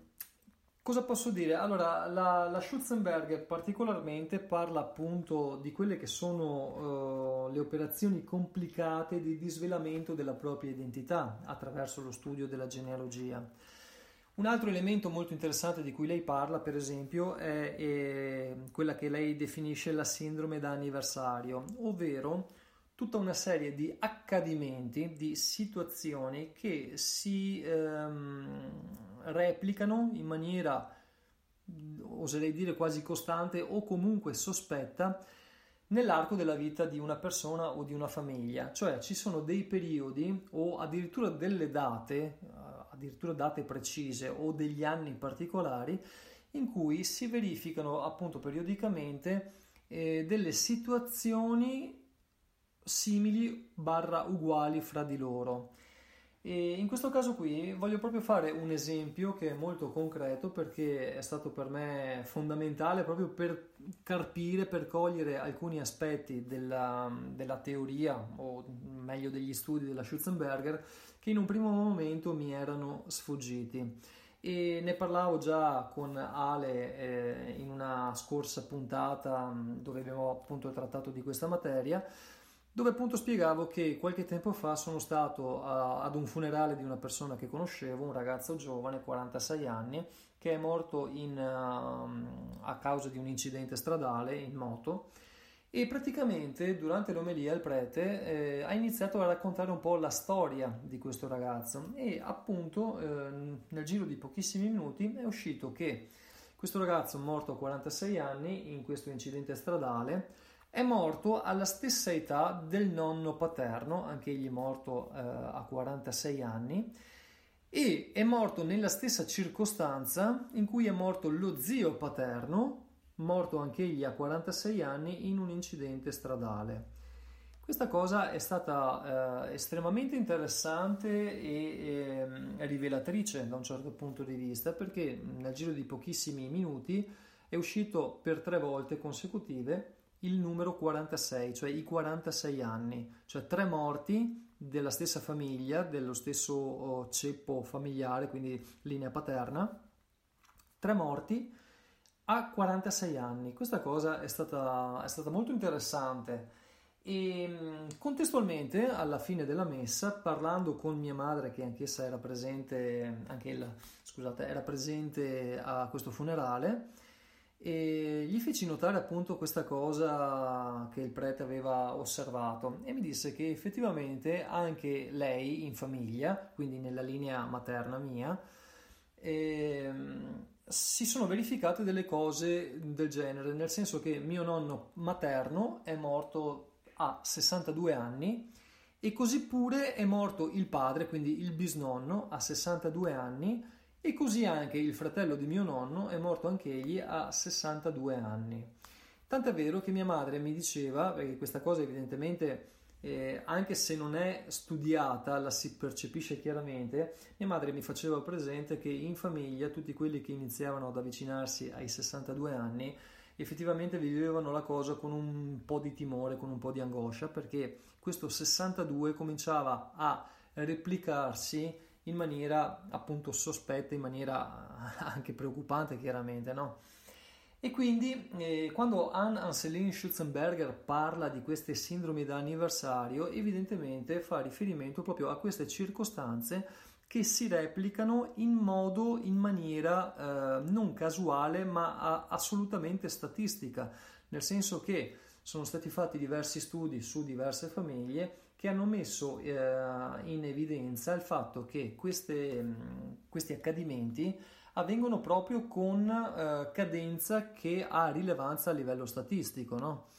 Cosa posso dire? Allora, la, la Schutzenberger particolarmente parla appunto di quelle che sono uh, le operazioni complicate di disvelamento della propria identità attraverso lo studio della genealogia. Un altro elemento molto interessante di cui lei parla, per esempio, è, è quella che lei definisce la sindrome da anniversario, ovvero tutta una serie di accadimenti, di situazioni che si ehm, replicano in maniera, oserei dire quasi costante o comunque sospetta nell'arco della vita di una persona o di una famiglia, cioè ci sono dei periodi o addirittura delle date, eh, addirittura date precise o degli anni particolari in cui si verificano appunto periodicamente eh, delle situazioni simili barra uguali fra di loro. E in questo caso qui voglio proprio fare un esempio che è molto concreto perché è stato per me fondamentale proprio per carpire, per cogliere alcuni aspetti della, della teoria o meglio degli studi della Schutzenberger che in un primo momento mi erano sfuggiti. E ne parlavo già con Ale eh, in una scorsa puntata dove abbiamo appunto trattato di questa materia dove appunto spiegavo che qualche tempo fa sono stato a, ad un funerale di una persona che conoscevo, un ragazzo giovane, 46 anni, che è morto in, uh, a causa di un incidente stradale in moto. E praticamente durante l'omelia il prete eh, ha iniziato a raccontare un po' la storia di questo ragazzo. E appunto eh, nel giro di pochissimi minuti è uscito che questo ragazzo morto a 46 anni in questo incidente stradale è morto alla stessa età del nonno paterno, anche egli morto eh, a 46 anni, e è morto nella stessa circostanza in cui è morto lo zio paterno, morto anche egli a 46 anni in un incidente stradale. Questa cosa è stata eh, estremamente interessante e eh, rivelatrice da un certo punto di vista perché nel giro di pochissimi minuti è uscito per tre volte consecutive il numero 46, cioè i 46 anni, cioè tre morti della stessa famiglia, dello stesso oh, ceppo familiare, quindi linea paterna, tre morti a 46 anni. Questa cosa è stata, è stata molto interessante. E mm, contestualmente alla fine della messa, parlando con mia madre, che anch'essa era presente, anche il, scusate, era presente a questo funerale, e gli feci notare appunto questa cosa che il prete aveva osservato e mi disse che effettivamente anche lei in famiglia, quindi nella linea materna mia, eh, si sono verificate delle cose del genere, nel senso che mio nonno materno è morto a 62 anni e così pure è morto il padre, quindi il bisnonno, a 62 anni e così anche il fratello di mio nonno è morto anch'egli a 62 anni. Tant'è vero che mia madre mi diceva, perché questa cosa evidentemente, eh, anche se non è studiata, la si percepisce chiaramente, mia madre mi faceva presente che in famiglia tutti quelli che iniziavano ad avvicinarsi ai 62 anni effettivamente vivevano la cosa con un po' di timore, con un po' di angoscia, perché questo 62 cominciava a replicarsi in maniera appunto sospetta, in maniera anche preoccupante chiaramente, no? E quindi eh, quando Anne Anselin Schutzenberger parla di queste sindromi da anniversario, evidentemente fa riferimento proprio a queste circostanze che si replicano in modo, in maniera eh, non casuale ma assolutamente statistica, nel senso che sono stati fatti diversi studi su diverse famiglie che hanno messo eh, in evidenza il fatto che queste, questi accadimenti avvengono proprio con eh, cadenza che ha rilevanza a livello statistico. No?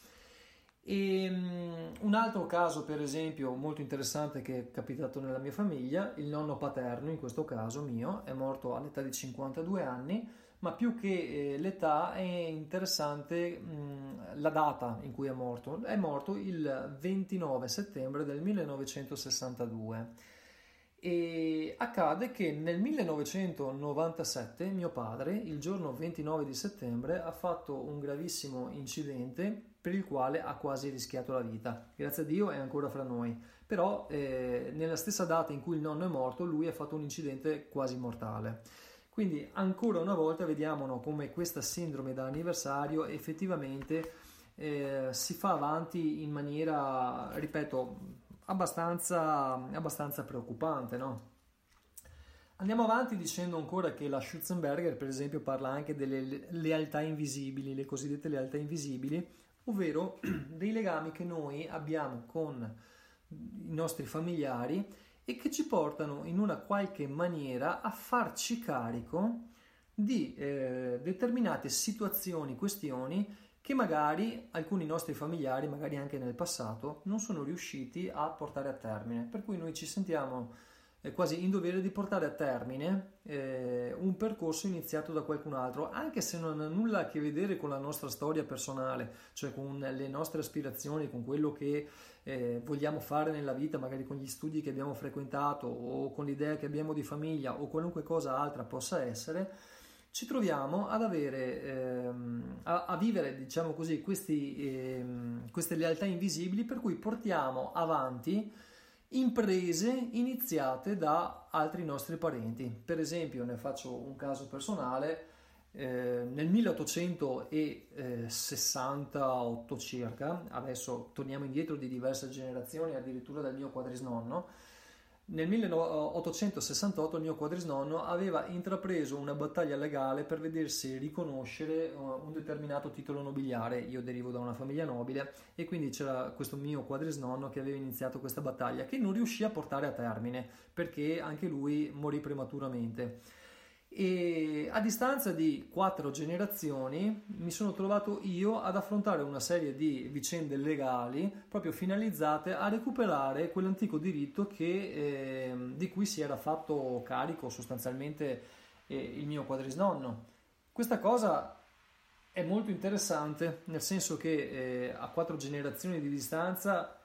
E, um, un altro caso, per esempio, molto interessante che è capitato nella mia famiglia, il nonno paterno, in questo caso mio, è morto all'età di 52 anni ma più che eh, l'età è interessante mh, la data in cui è morto. È morto il 29 settembre del 1962 E accade che nel 1997 mio padre, il giorno 29 di settembre, ha fatto un gravissimo incidente per il quale ha quasi rischiato la vita. Grazie a Dio è ancora fra noi. Però eh, nella stessa data in cui il nonno è morto, lui ha fatto un incidente quasi mortale. Quindi ancora una volta vediamo no, come questa sindrome da anniversario effettivamente eh, si fa avanti in maniera, ripeto, abbastanza, abbastanza preoccupante, no? Andiamo avanti dicendo ancora che la Schutzenberger, per esempio, parla anche delle lealtà invisibili, le cosiddette lealtà invisibili, ovvero dei legami che noi abbiamo con i nostri familiari e che ci portano in una qualche maniera a farci carico di eh, determinate situazioni, questioni che magari alcuni nostri familiari, magari anche nel passato, non sono riusciti a portare a termine. Per cui noi ci sentiamo eh, quasi in dovere di portare a termine eh, un percorso iniziato da qualcun altro, anche se non ha nulla a che vedere con la nostra storia personale, cioè con le nostre aspirazioni, con quello che eh, vogliamo fare nella vita, magari con gli studi che abbiamo frequentato o con l'idea che abbiamo di famiglia o qualunque cosa altra possa essere ci troviamo ad avere, ehm, a, a, vivere, diciamo così, questi, ehm, queste lealtà invisibili per cui portiamo avanti imprese iniziate da altri nostri parenti. Per esempio, ne faccio un caso personale, eh, nel 1868 circa, adesso torniamo indietro di diverse generazioni, addirittura dal mio quadrisnonno, nel 1868 il mio quadrisnonno aveva intrapreso una battaglia legale per vedersi riconoscere uh, un determinato titolo nobiliare. Io derivo da una famiglia nobile e quindi c'era questo mio quadrisnonno che aveva iniziato questa battaglia che non riuscì a portare a termine perché anche lui morì prematuramente e a distanza di quattro generazioni mi sono trovato io ad affrontare una serie di vicende legali proprio finalizzate a recuperare quell'antico diritto che, eh, di cui si era fatto carico sostanzialmente eh, il mio quadrisnonno. Questa cosa è molto interessante nel senso che eh, a quattro generazioni di distanza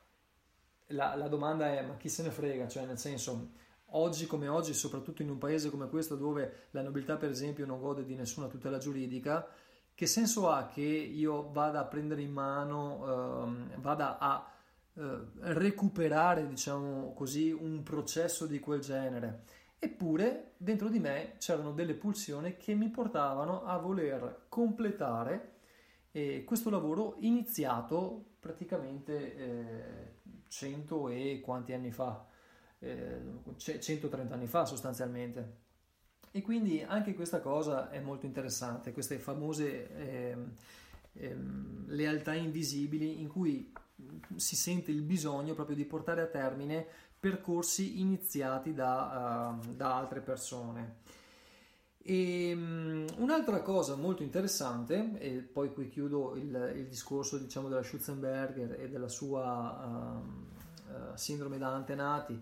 la, la domanda è ma chi se ne frega, cioè nel senso Oggi come oggi, soprattutto in un paese come questo dove la nobiltà per esempio non gode di nessuna tutela giuridica, che senso ha che io vada a prendere in mano, ehm, vada a eh, recuperare, diciamo così, un processo di quel genere? Eppure dentro di me c'erano delle pulsioni che mi portavano a voler completare eh, questo lavoro iniziato praticamente eh, cento e quanti anni fa eh, 130 anni fa sostanzialmente. E quindi anche questa cosa è molto interessante, queste famose eh, eh, lealtà invisibili in cui si sente il bisogno proprio di portare a termine percorsi iniziati da, uh, da altre persone. E, um, un'altra cosa molto interessante, e poi qui chiudo il, il discorso diciamo, della Schutzenberger e della sua uh, uh, sindrome da antenati,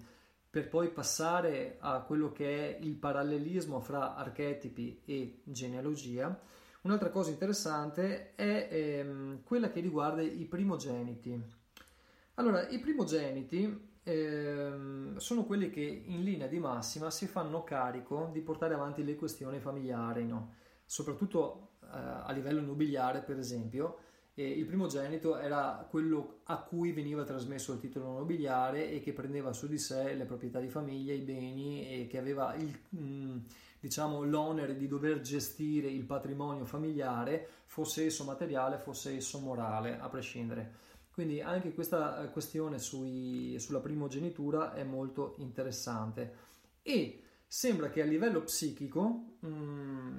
per poi passare a quello che è il parallelismo fra archetipi e genealogia. Un'altra cosa interessante è ehm, quella che riguarda i primogeniti. Allora, i primogeniti ehm, sono quelli che in linea di massima si fanno carico di portare avanti le questioni familiari, no? soprattutto eh, a livello nobiliare, per esempio e il primogenito era quello a cui veniva trasmesso il titolo nobiliare e che prendeva su di sé le proprietà di famiglia, i beni e che aveva il, mm, diciamo, l'onere di dover gestire il patrimonio familiare, fosse esso materiale, fosse esso morale, a prescindere. Quindi anche questa questione sui, sulla primogenitura è molto interessante e sembra che a livello psichico mh, mm,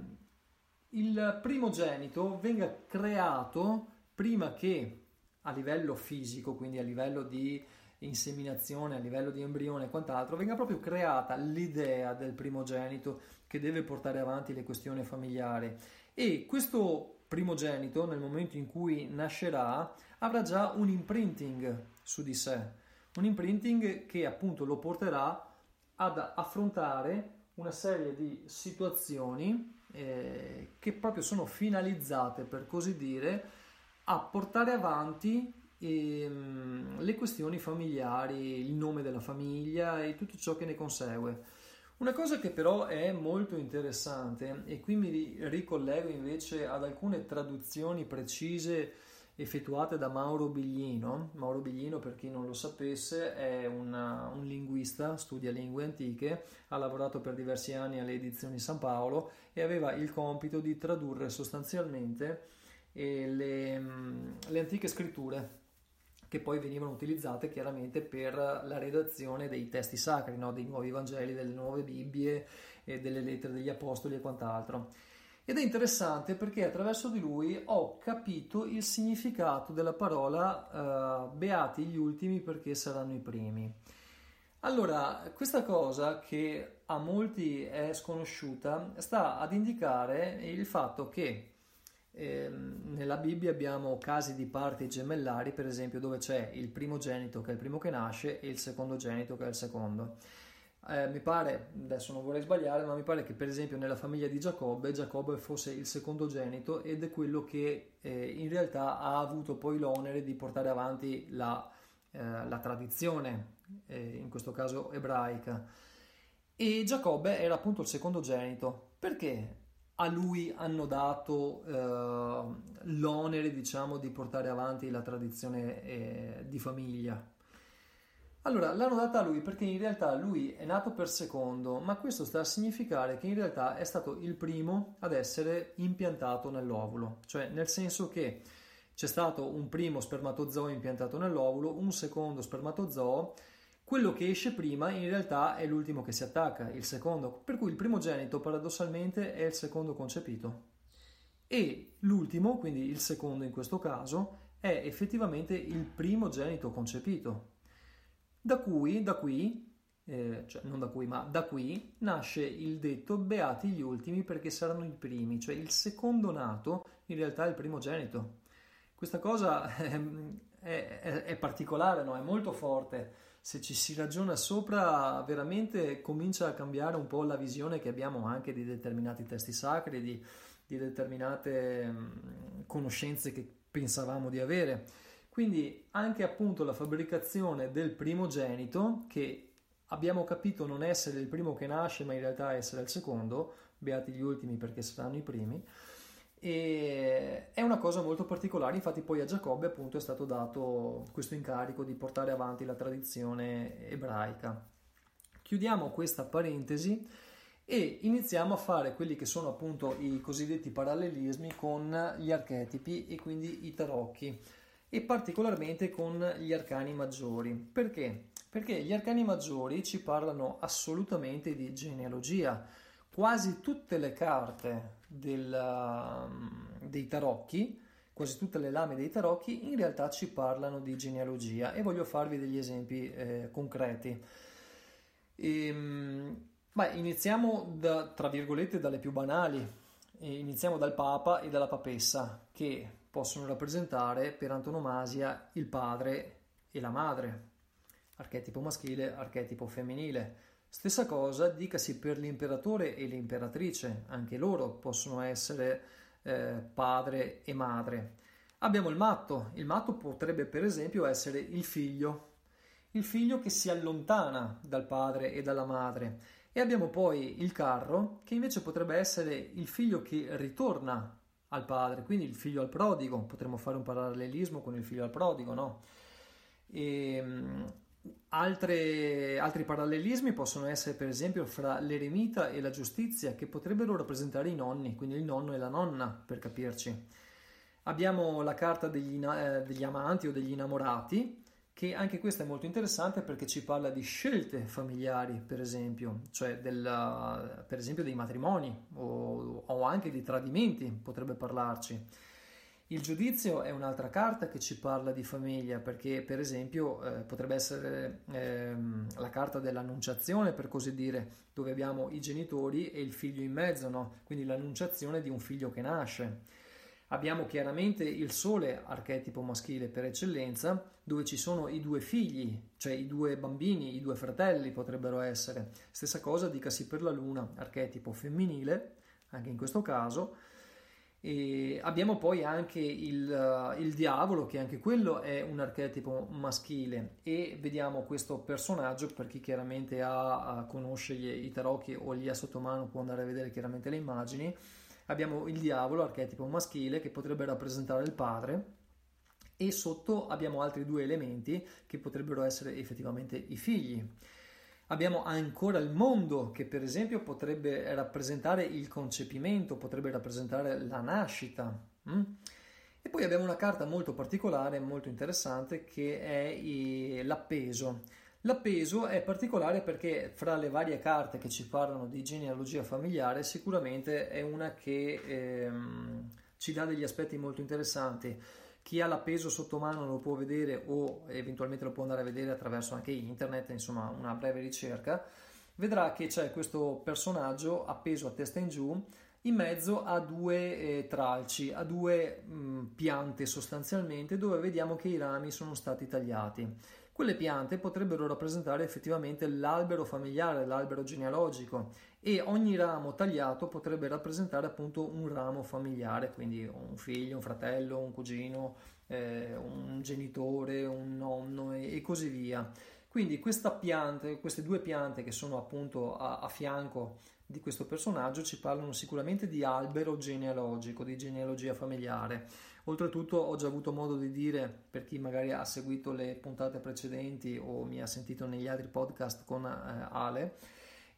il primogenito venga creato prima che a livello fisico, quindi a livello di inseminazione, a livello di embrione e quant'altro, venga proprio creata l'idea del primogenito che deve portare avanti le questioni familiari. E questo primogenito, nel momento in cui nascerà, avrà già un imprinting su di sé, un imprinting che appunto lo porterà ad affrontare una serie di situazioni eh, che proprio sono finalizzate, per così dire, a portare avanti e um, le questioni familiari, il nome della famiglia e tutto ciò che ne consegue. Una cosa che però è molto interessante, e qui mi ricollego invece ad alcune traduzioni precise effettuate da Mauro Biglino. Mauro Biglino, per chi non lo sapesse, è una, un linguista, studia lingue antiche, ha lavorato per diversi anni alle edizioni San Paolo e aveva il compito di tradurre sostanzialmente le, le antiche scritture che poi venivano utilizzate chiaramente per la redazione dei testi sacri, no? dei nuovi Vangeli, delle nuove Bibbie, delle lettere degli Apostoli e quant'altro. Ed è interessante perché attraverso di lui ho capito il significato della parola uh, beati gli ultimi perché saranno i primi. Allora, questa cosa che a molti è sconosciuta sta ad indicare il fatto che eh, nella Bibbia abbiamo casi di parti gemellari, per esempio, dove c'è il primogenito che è il primo che nasce e il secondogenito che è il secondo. Eh, mi pare, adesso non vorrei sbagliare, ma mi pare che per esempio nella famiglia di Giacobbe, Giacobbe fosse il secondogenito ed è quello che eh, in realtà ha avuto poi l'onere di portare avanti la, eh, la tradizione, eh, in questo caso ebraica. E Giacobbe era appunto il secondogenito. Perché? A lui hanno dato eh, l'onere, diciamo, di portare avanti la tradizione eh, di famiglia. Allora, l'hanno data a lui perché in realtà lui è nato per secondo, ma questo sta a significare che in realtà è stato il primo ad essere impiantato nell'ovulo, cioè nel senso che c'è stato un primo spermatozoo impiantato nell'ovulo, un secondo spermatozoo quello che esce prima in realtà è l'ultimo che si attacca, il secondo, per cui il primogenito paradossalmente è il secondo concepito e l'ultimo, quindi il secondo in questo caso, è effettivamente il primogenito concepito. Da cui, da qui, eh, cioè non da cui, ma da qui nasce il detto beati gli ultimi perché saranno i primi, cioè il secondo nato in realtà è il primogenito. Questa cosa è, è, è particolare, no? è molto forte se ci si ragiona sopra, veramente comincia a cambiare un po' la visione che abbiamo anche di determinati testi sacri, di, di determinate mh, conoscenze che pensavamo di avere. Quindi anche appunto la fabbricazione del primogenito, che abbiamo capito non essere il primo che nasce, ma in realtà essere il secondo, beati gli ultimi perché saranno i primi, e è una cosa molto particolare, infatti poi a Giacobbe appunto è stato dato questo incarico di portare avanti la tradizione ebraica. Chiudiamo questa parentesi e iniziamo a fare quelli che sono appunto i cosiddetti parallelismi con gli archetipi e quindi i tarocchi e particolarmente con gli arcani maggiori. Perché? Perché gli arcani maggiori ci parlano assolutamente di genealogia, quasi tutte le carte del, um, dei tarocchi, quasi tutte le lame dei tarocchi in realtà ci parlano di genealogia e voglio farvi degli esempi eh, concreti. E, beh, iniziamo da, tra virgolette dalle più banali, e iniziamo dal Papa e dalla Papessa che possono rappresentare per antonomasia il padre e la madre, archetipo maschile, archetipo femminile Stessa cosa dicasi per l'imperatore e l'imperatrice, anche loro possono essere eh, padre e madre. Abbiamo il matto, il matto potrebbe per esempio essere il figlio, il figlio che si allontana dal padre e dalla madre. E abbiamo poi il carro, che invece potrebbe essere il figlio che ritorna al padre, quindi il figlio al prodigo. Potremmo fare un parallelismo con il figlio al prodigo, no? E, ehm, altre, altri parallelismi possono essere per esempio fra l'eremita e la giustizia che potrebbero rappresentare i nonni, quindi il nonno e la nonna per capirci. Abbiamo la carta degli, eh, degli amanti o degli innamorati che anche questa è molto interessante perché ci parla di scelte familiari, per esempio, cioè del, per esempio dei matrimoni o, o anche di tradimenti, potrebbe parlarci. Il giudizio è un'altra carta che ci parla di famiglia perché per esempio eh, potrebbe essere ehm, la carta dell'annunciazione per così dire dove abbiamo i genitori e il figlio in mezzo, no? quindi l'annunciazione di un figlio che nasce. Abbiamo chiaramente il sole, archetipo maschile per eccellenza, dove ci sono i due figli, cioè i due bambini, i due fratelli potrebbero essere. Stessa cosa dicasi per la luna, archetipo femminile, anche in questo caso E abbiamo poi anche il, uh, il, diavolo, che anche quello è un archetipo maschile, e vediamo questo personaggio per chi chiaramente ha, conosce gli, i tarocchi o li ha sotto mano, può andare a vedere chiaramente le immagini. Abbiamo il diavolo, archetipo maschile, che potrebbe rappresentare il padre, e sotto abbiamo altri due elementi che potrebbero essere effettivamente i figli. Abbiamo ancora il mondo che per esempio potrebbe rappresentare il concepimento, potrebbe rappresentare la nascita. Mm? E poi abbiamo una carta molto particolare, molto interessante, che è l'appeso. L'appeso è particolare perché fra le varie carte che ci parlano di genealogia familiare sicuramente è una che ehm, ci dà degli aspetti molto interessanti chi ha l'appeso sotto mano lo può vedere o eventualmente lo può andare a vedere attraverso anche internet, insomma una breve ricerca, vedrà che c'è questo personaggio appeso a testa in giù in mezzo a due eh, tralci, a due mh, piante sostanzialmente dove vediamo che i rami sono stati tagliati. Quelle piante potrebbero rappresentare effettivamente l'albero familiare, l'albero genealogico e ogni ramo tagliato potrebbe rappresentare appunto un ramo familiare, quindi un figlio, un fratello, un cugino, eh, un genitore, un nonno e, e così via. Quindi pianta, queste due piante che sono appunto a, a, fianco di questo personaggio ci parlano sicuramente di albero genealogico, di genealogia familiare. Oltretutto ho già avuto modo di dire, per chi magari ha seguito le puntate precedenti o mi ha sentito negli altri podcast con eh, Ale,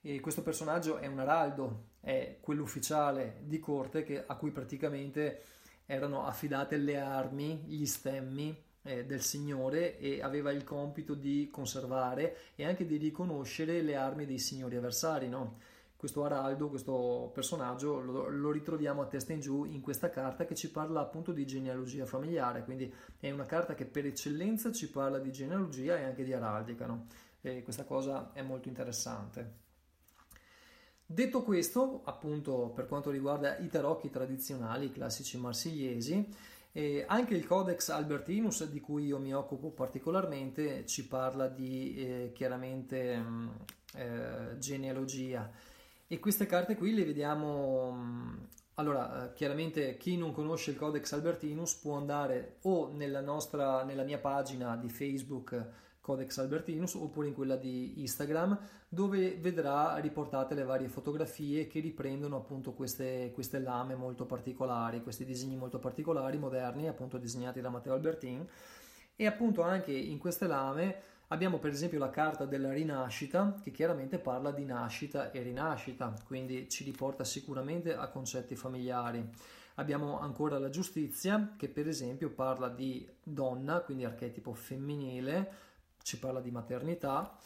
e questo personaggio è un araldo, è quell'ufficiale di corte che, a cui praticamente erano affidate le armi, gli stemmi eh, del Signore e aveva il compito di conservare e anche di riconoscere le armi dei signori avversari. No? Questo Araldo, questo personaggio, lo, lo, ritroviamo a testa in giù in questa carta che ci parla appunto di genealogia familiare, quindi è una carta che per eccellenza ci parla di genealogia e anche di araldica. No? E questa cosa è molto interessante. Detto questo, appunto per quanto riguarda i tarocchi tradizionali, i classici marsigliesi, e anche il Codex Albertinus, di cui io mi occupo particolarmente, ci parla di eh, chiaramente mh, mm, eh, genealogia. E queste carte qui le vediamo. Mh, mm, allora, eh, chiaramente chi non conosce il Codex Albertinus può andare o nella, nostra, nella mia pagina di Facebook Codex Albertinus oppure in quella di Instagram dove vedrà riportate le varie fotografie che riprendono appunto queste, queste lame molto particolari, questi disegni molto particolari, moderni, appunto disegnati da Matteo Albertin e appunto anche in queste lame abbiamo per esempio la carta della rinascita che chiaramente parla di nascita e rinascita, quindi ci riporta sicuramente a concetti familiari. Abbiamo ancora la giustizia che per esempio parla di donna, quindi archetipo femminile, ci parla di maternità.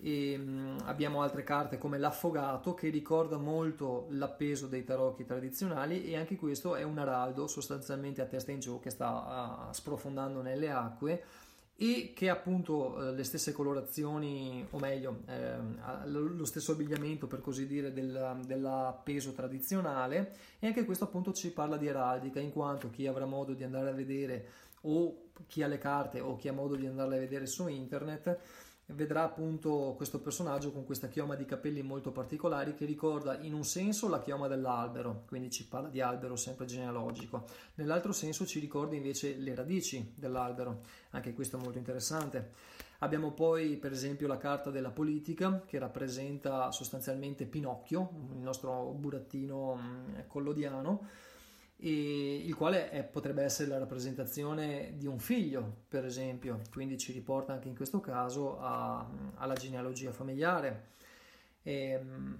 E um, abbiamo altre carte come l'affogato che ricorda molto l'appeso dei tarocchi tradizionali e anche questo è un araldo sostanzialmente a testa in giù che sta uh, sprofondando nelle acque e che appunto eh, le stesse colorazioni, o meglio, eh, lo stesso abbigliamento per così dire del, dell'appeso tradizionale. E anche questo appunto ci parla di araldica in quanto chi avrà modo di andare a vedere o chi ha le carte o chi ha modo di andarle a vedere su internet vedrà appunto questo personaggio con questa chioma di capelli molto particolari che ricorda in un senso la chioma dell'albero, quindi ci parla di albero sempre genealogico, nell'altro senso ci ricorda invece le radici dell'albero, anche questo è molto interessante. Abbiamo poi per esempio la carta della politica che rappresenta sostanzialmente Pinocchio, il nostro burattino mm, collodiano il quale è, potrebbe essere la rappresentazione di un figlio, per esempio, quindi ci riporta anche in questo caso a, alla genealogia familiare. E, ehm,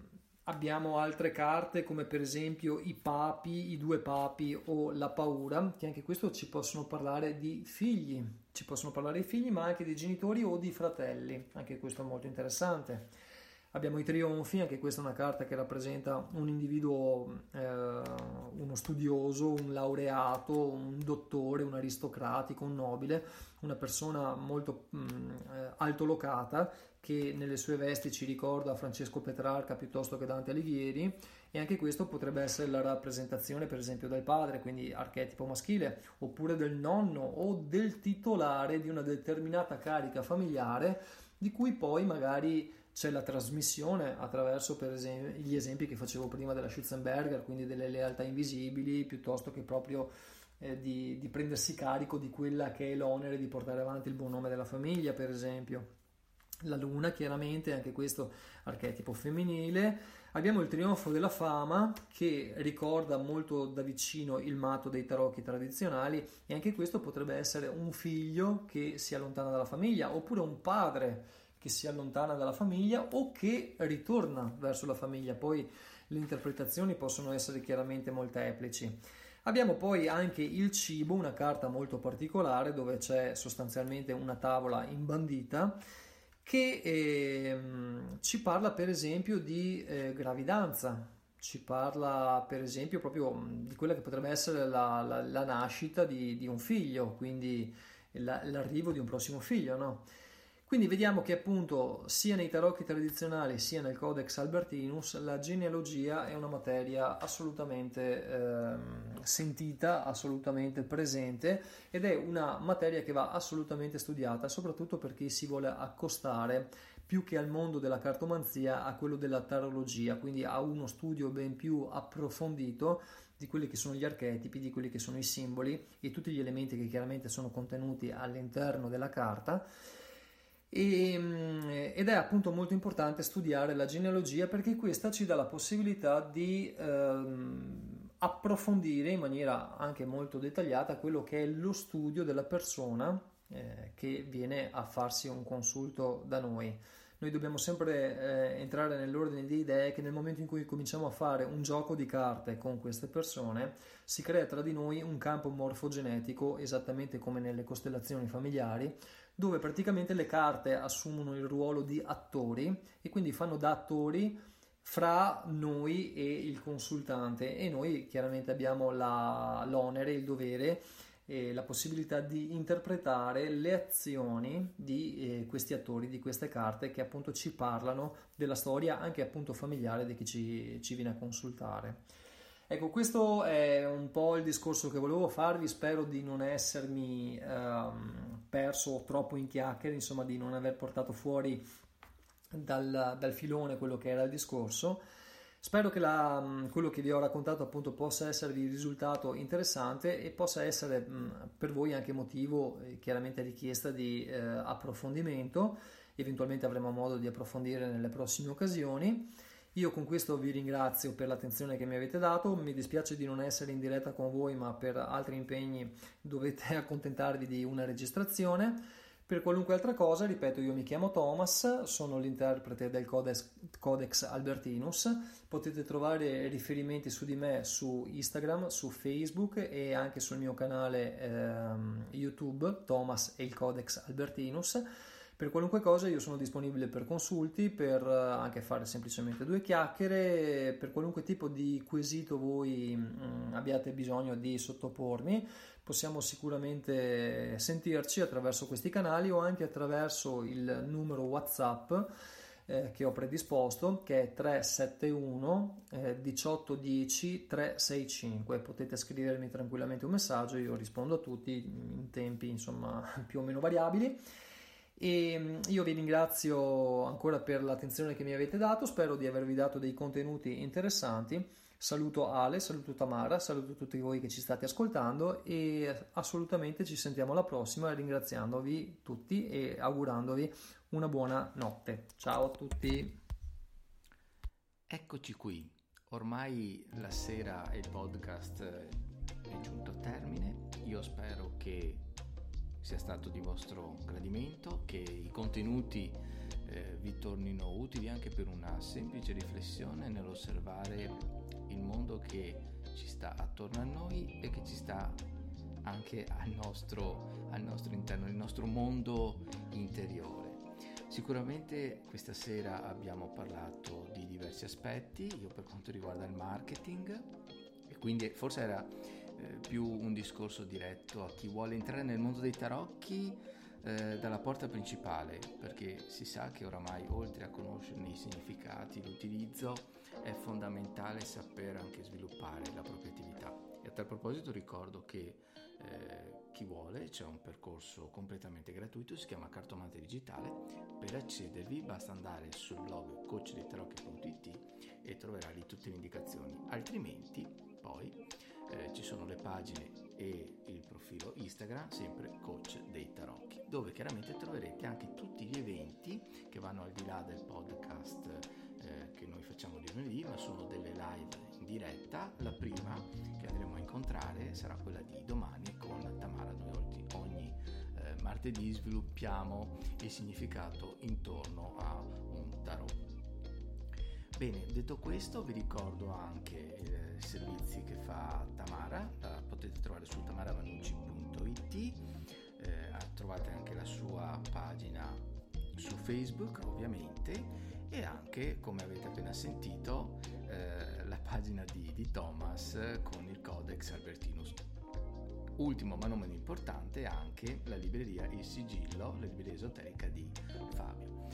abbiamo altre carte come per esempio i papi, i due papi o la paura, che anche questo ci possono parlare di figli, ci possono parlare di figli ma anche di genitori o di fratelli, anche questo è molto interessante. Abbiamo i trionfi, anche questa è una carta che rappresenta un individuo, eh, uno studioso, un laureato, un dottore, un aristocratico, un nobile, una persona molto mh, mm, eh, altolocata che nelle sue vesti ci ricorda Francesco Petrarca piuttosto che Dante Alighieri e anche questo potrebbe essere la rappresentazione per esempio del padre, quindi archetipo maschile, oppure del nonno o del titolare di una determinata carica familiare di cui poi magari c'è la trasmissione attraverso per esempio gli esempi che facevo prima della Schützenberger, quindi delle lealtà invisibili, piuttosto che proprio eh, di, di prendersi carico di quella che è l'onere di portare avanti il buon nome della famiglia, per esempio. La luna, chiaramente, anche questo archetipo femminile. Abbiamo il trionfo della fama che ricorda molto da vicino il matto dei tarocchi tradizionali e anche questo potrebbe essere un figlio che si allontana dalla famiglia oppure un padre che si allontana dalla famiglia o che ritorna verso la famiglia. Poi le interpretazioni possono essere chiaramente molteplici. Abbiamo poi anche il cibo, una carta molto particolare dove c'è sostanzialmente una tavola imbandita che eh, ci parla per esempio di eh, gravidanza, ci parla per esempio proprio di quella che potrebbe essere la, la, la nascita di, di, un figlio, quindi la, l'arrivo di un prossimo figlio, no? Quindi vediamo che appunto sia nei tarocchi tradizionali sia nel Codex Albertinus la genealogia è una materia assolutamente eh, sentita, assolutamente presente ed è una materia che va assolutamente studiata, soprattutto per chi si vuole accostare più che al mondo della cartomanzia a quello della tarologia, quindi a uno studio ben più approfondito di quelli che sono gli archetipi, di quelli che sono i simboli e tutti gli elementi che chiaramente sono contenuti all'interno della carta e, mm, ed è appunto molto importante studiare la genealogia perché questa ci dà la possibilità di ehm, approfondire in maniera anche molto dettagliata quello che è lo studio della persona eh, che viene a farsi un consulto da noi. Noi dobbiamo sempre eh, entrare nell'ordine di idee che nel momento in cui cominciamo a fare un gioco di carte con queste persone si crea tra di noi un campo morfogenetico esattamente come nelle costellazioni familiari dove praticamente le carte assumono il ruolo di attori e quindi fanno da attori fra noi e il consultante e noi chiaramente abbiamo la, l'onere, il dovere eh, la possibilità di interpretare le azioni di eh, questi attori, di queste carte che appunto ci parlano della storia anche appunto familiare di chi ci, ci viene a consultare. Ecco, questo è un po' il discorso che volevo farvi, spero di non essermi ehm, perso troppo in chiacchiere, insomma di non aver portato fuori dal, dal filone quello che era il discorso. Spero che la, mm, quello che vi ho raccontato appunto possa esservi risultato interessante e possa essere mh, mm, per voi anche motivo, eh, chiaramente richiesta di eh, approfondimento. Eventualmente avremo modo di approfondire nelle prossime occasioni. Io con questo vi ringrazio per l'attenzione che mi avete dato, mi dispiace di non essere in diretta con voi, ma per altri impegni dovete accontentarvi di una registrazione. Per qualunque altra cosa, ripeto, io mi chiamo Thomas, sono l'interprete del Codex, Codex, Albertinus. Potete trovare riferimenti su di me su Instagram, su Facebook e anche sul mio canale ehm, YouTube, Thomas e il Codex Albertinus. Per qualunque cosa io sono disponibile per consulti, per eh, anche fare semplicemente due chiacchiere, per qualunque tipo di quesito voi mh, mm, abbiate bisogno di sottopormi, possiamo sicuramente sentirci attraverso questi canali o anche attraverso il numero WhatsApp eh, che ho predisposto che è 371 eh, 1810 365 potete scrivermi tranquillamente un messaggio io rispondo a tutti in tempi insomma più o meno variabili e mm, io vi ringrazio ancora per l'attenzione che mi avete dato, spero di avervi dato dei contenuti interessanti. Saluto Ale, saluto Tamara, saluto tutti voi che ci state ascoltando e assolutamente ci sentiamo alla prossima ringraziandovi tutti e augurandovi una buona notte. Ciao a tutti. Eccoci qui. Ormai la sera e il podcast è giunto a termine. Io spero che sia stato di vostro gradimento, che i contenuti eh, vi tornino utili anche per una semplice riflessione nell'osservare il mondo che ci sta attorno a noi e che ci sta anche al nostro, al nostro interno, il nostro mondo interiore. Sicuramente questa sera abbiamo parlato di diversi aspetti, io per quanto riguarda il marketing, e quindi forse era eh, più un discorso diretto a chi vuole entrare nel mondo dei tarocchi eh, dalla porta principale, perché si sa che oramai oltre a conoscerne i significati, l'utilizzo, è fondamentale saper anche sviluppare la propria attività. E a tal proposito ricordo che eh, chi vuole, c'è un percorso completamente gratuito, si chiama Cartomante Digitale. Per accedervi basta andare sul blog coachdetarocchi.it e troverà lì tutte le indicazioni. Altrimenti, poi eh, ci sono le pagine e il profilo Instagram, sempre Coach dei Tarocchi, dove chiaramente troverete anche tutti gli eventi che vanno al di là del podcast eh, che noi facciamo di lunedì, ma sono delle live in diretta. La prima che andremo a incontrare sarà quella di domani con Tamara. Noi ogni eh, martedì sviluppiamo il significato intorno a un tarot. Bene, detto questo vi ricordo anche i servizi che fa Tamara, la potete trovare su tamaravanucci.it, eh, trovate anche la sua pagina su Facebook ovviamente e anche come avete appena sentito eh, la pagina di, di Thomas con il Codex Albertinus. Ultimo ma non meno importante anche la libreria Il Sigillo, la libreria esoterica di Fabio.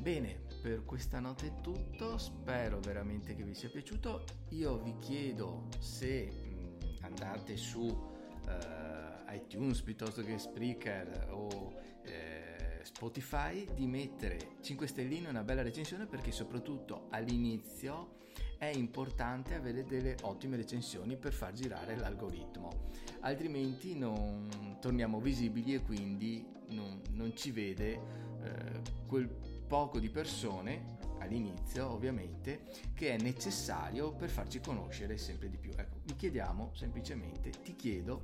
Bene, per questa notte è tutto, spero veramente che vi sia piaciuto. Io vi chiedo se mh, andate su uh, iTunes piuttosto che Spreaker o eh, Spotify di mettere 5 stelline e una bella recensione perché soprattutto all'inizio è importante avere delle ottime recensioni per far girare l'algoritmo altrimenti non torniamo visibili e quindi non, non ci vede eh, quel poco di persone all'inizio ovviamente che è necessario per farci conoscere sempre di più. Ecco vi chiediamo semplicemente ti chiedo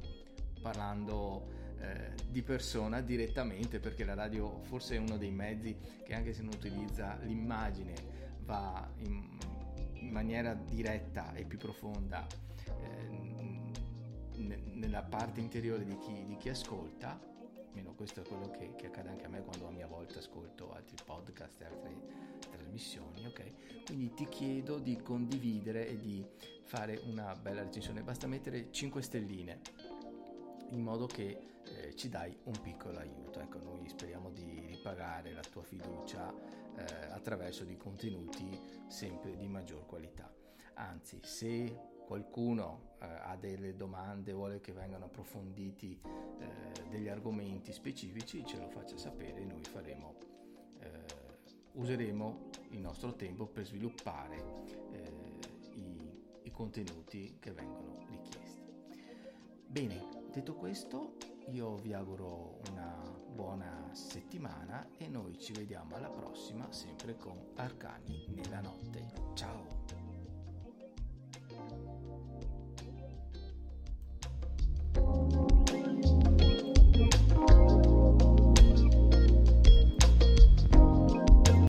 parlando eh, di persona direttamente perché la radio forse è uno dei mezzi che anche se non utilizza l'immagine va in, in maniera diretta e più profonda eh, n- nella parte interiore di chi, di chi ascolta almeno questo è quello che, che, accade anche a me quando a mia volta ascolto altri podcast e altre trasmissioni, ok? Quindi ti chiedo di condividere e di fare una bella recensione, basta mettere 5 stelline in modo che eh, ci dai un piccolo aiuto. Ecco, noi speriamo di ripagare la tua fiducia eh, attraverso di contenuti sempre di maggior qualità. Anzi, se qualcuno eh, ha delle domande, vuole che vengano approfonditi eh, degli argomenti specifici, ce lo faccia sapere e noi faremo, eh, useremo il nostro tempo per sviluppare eh, i, i contenuti che vengono richiesti. Bene, detto questo, io vi auguro una buona settimana e noi ci vediamo alla prossima sempre con Arcani nella notte. Ciao!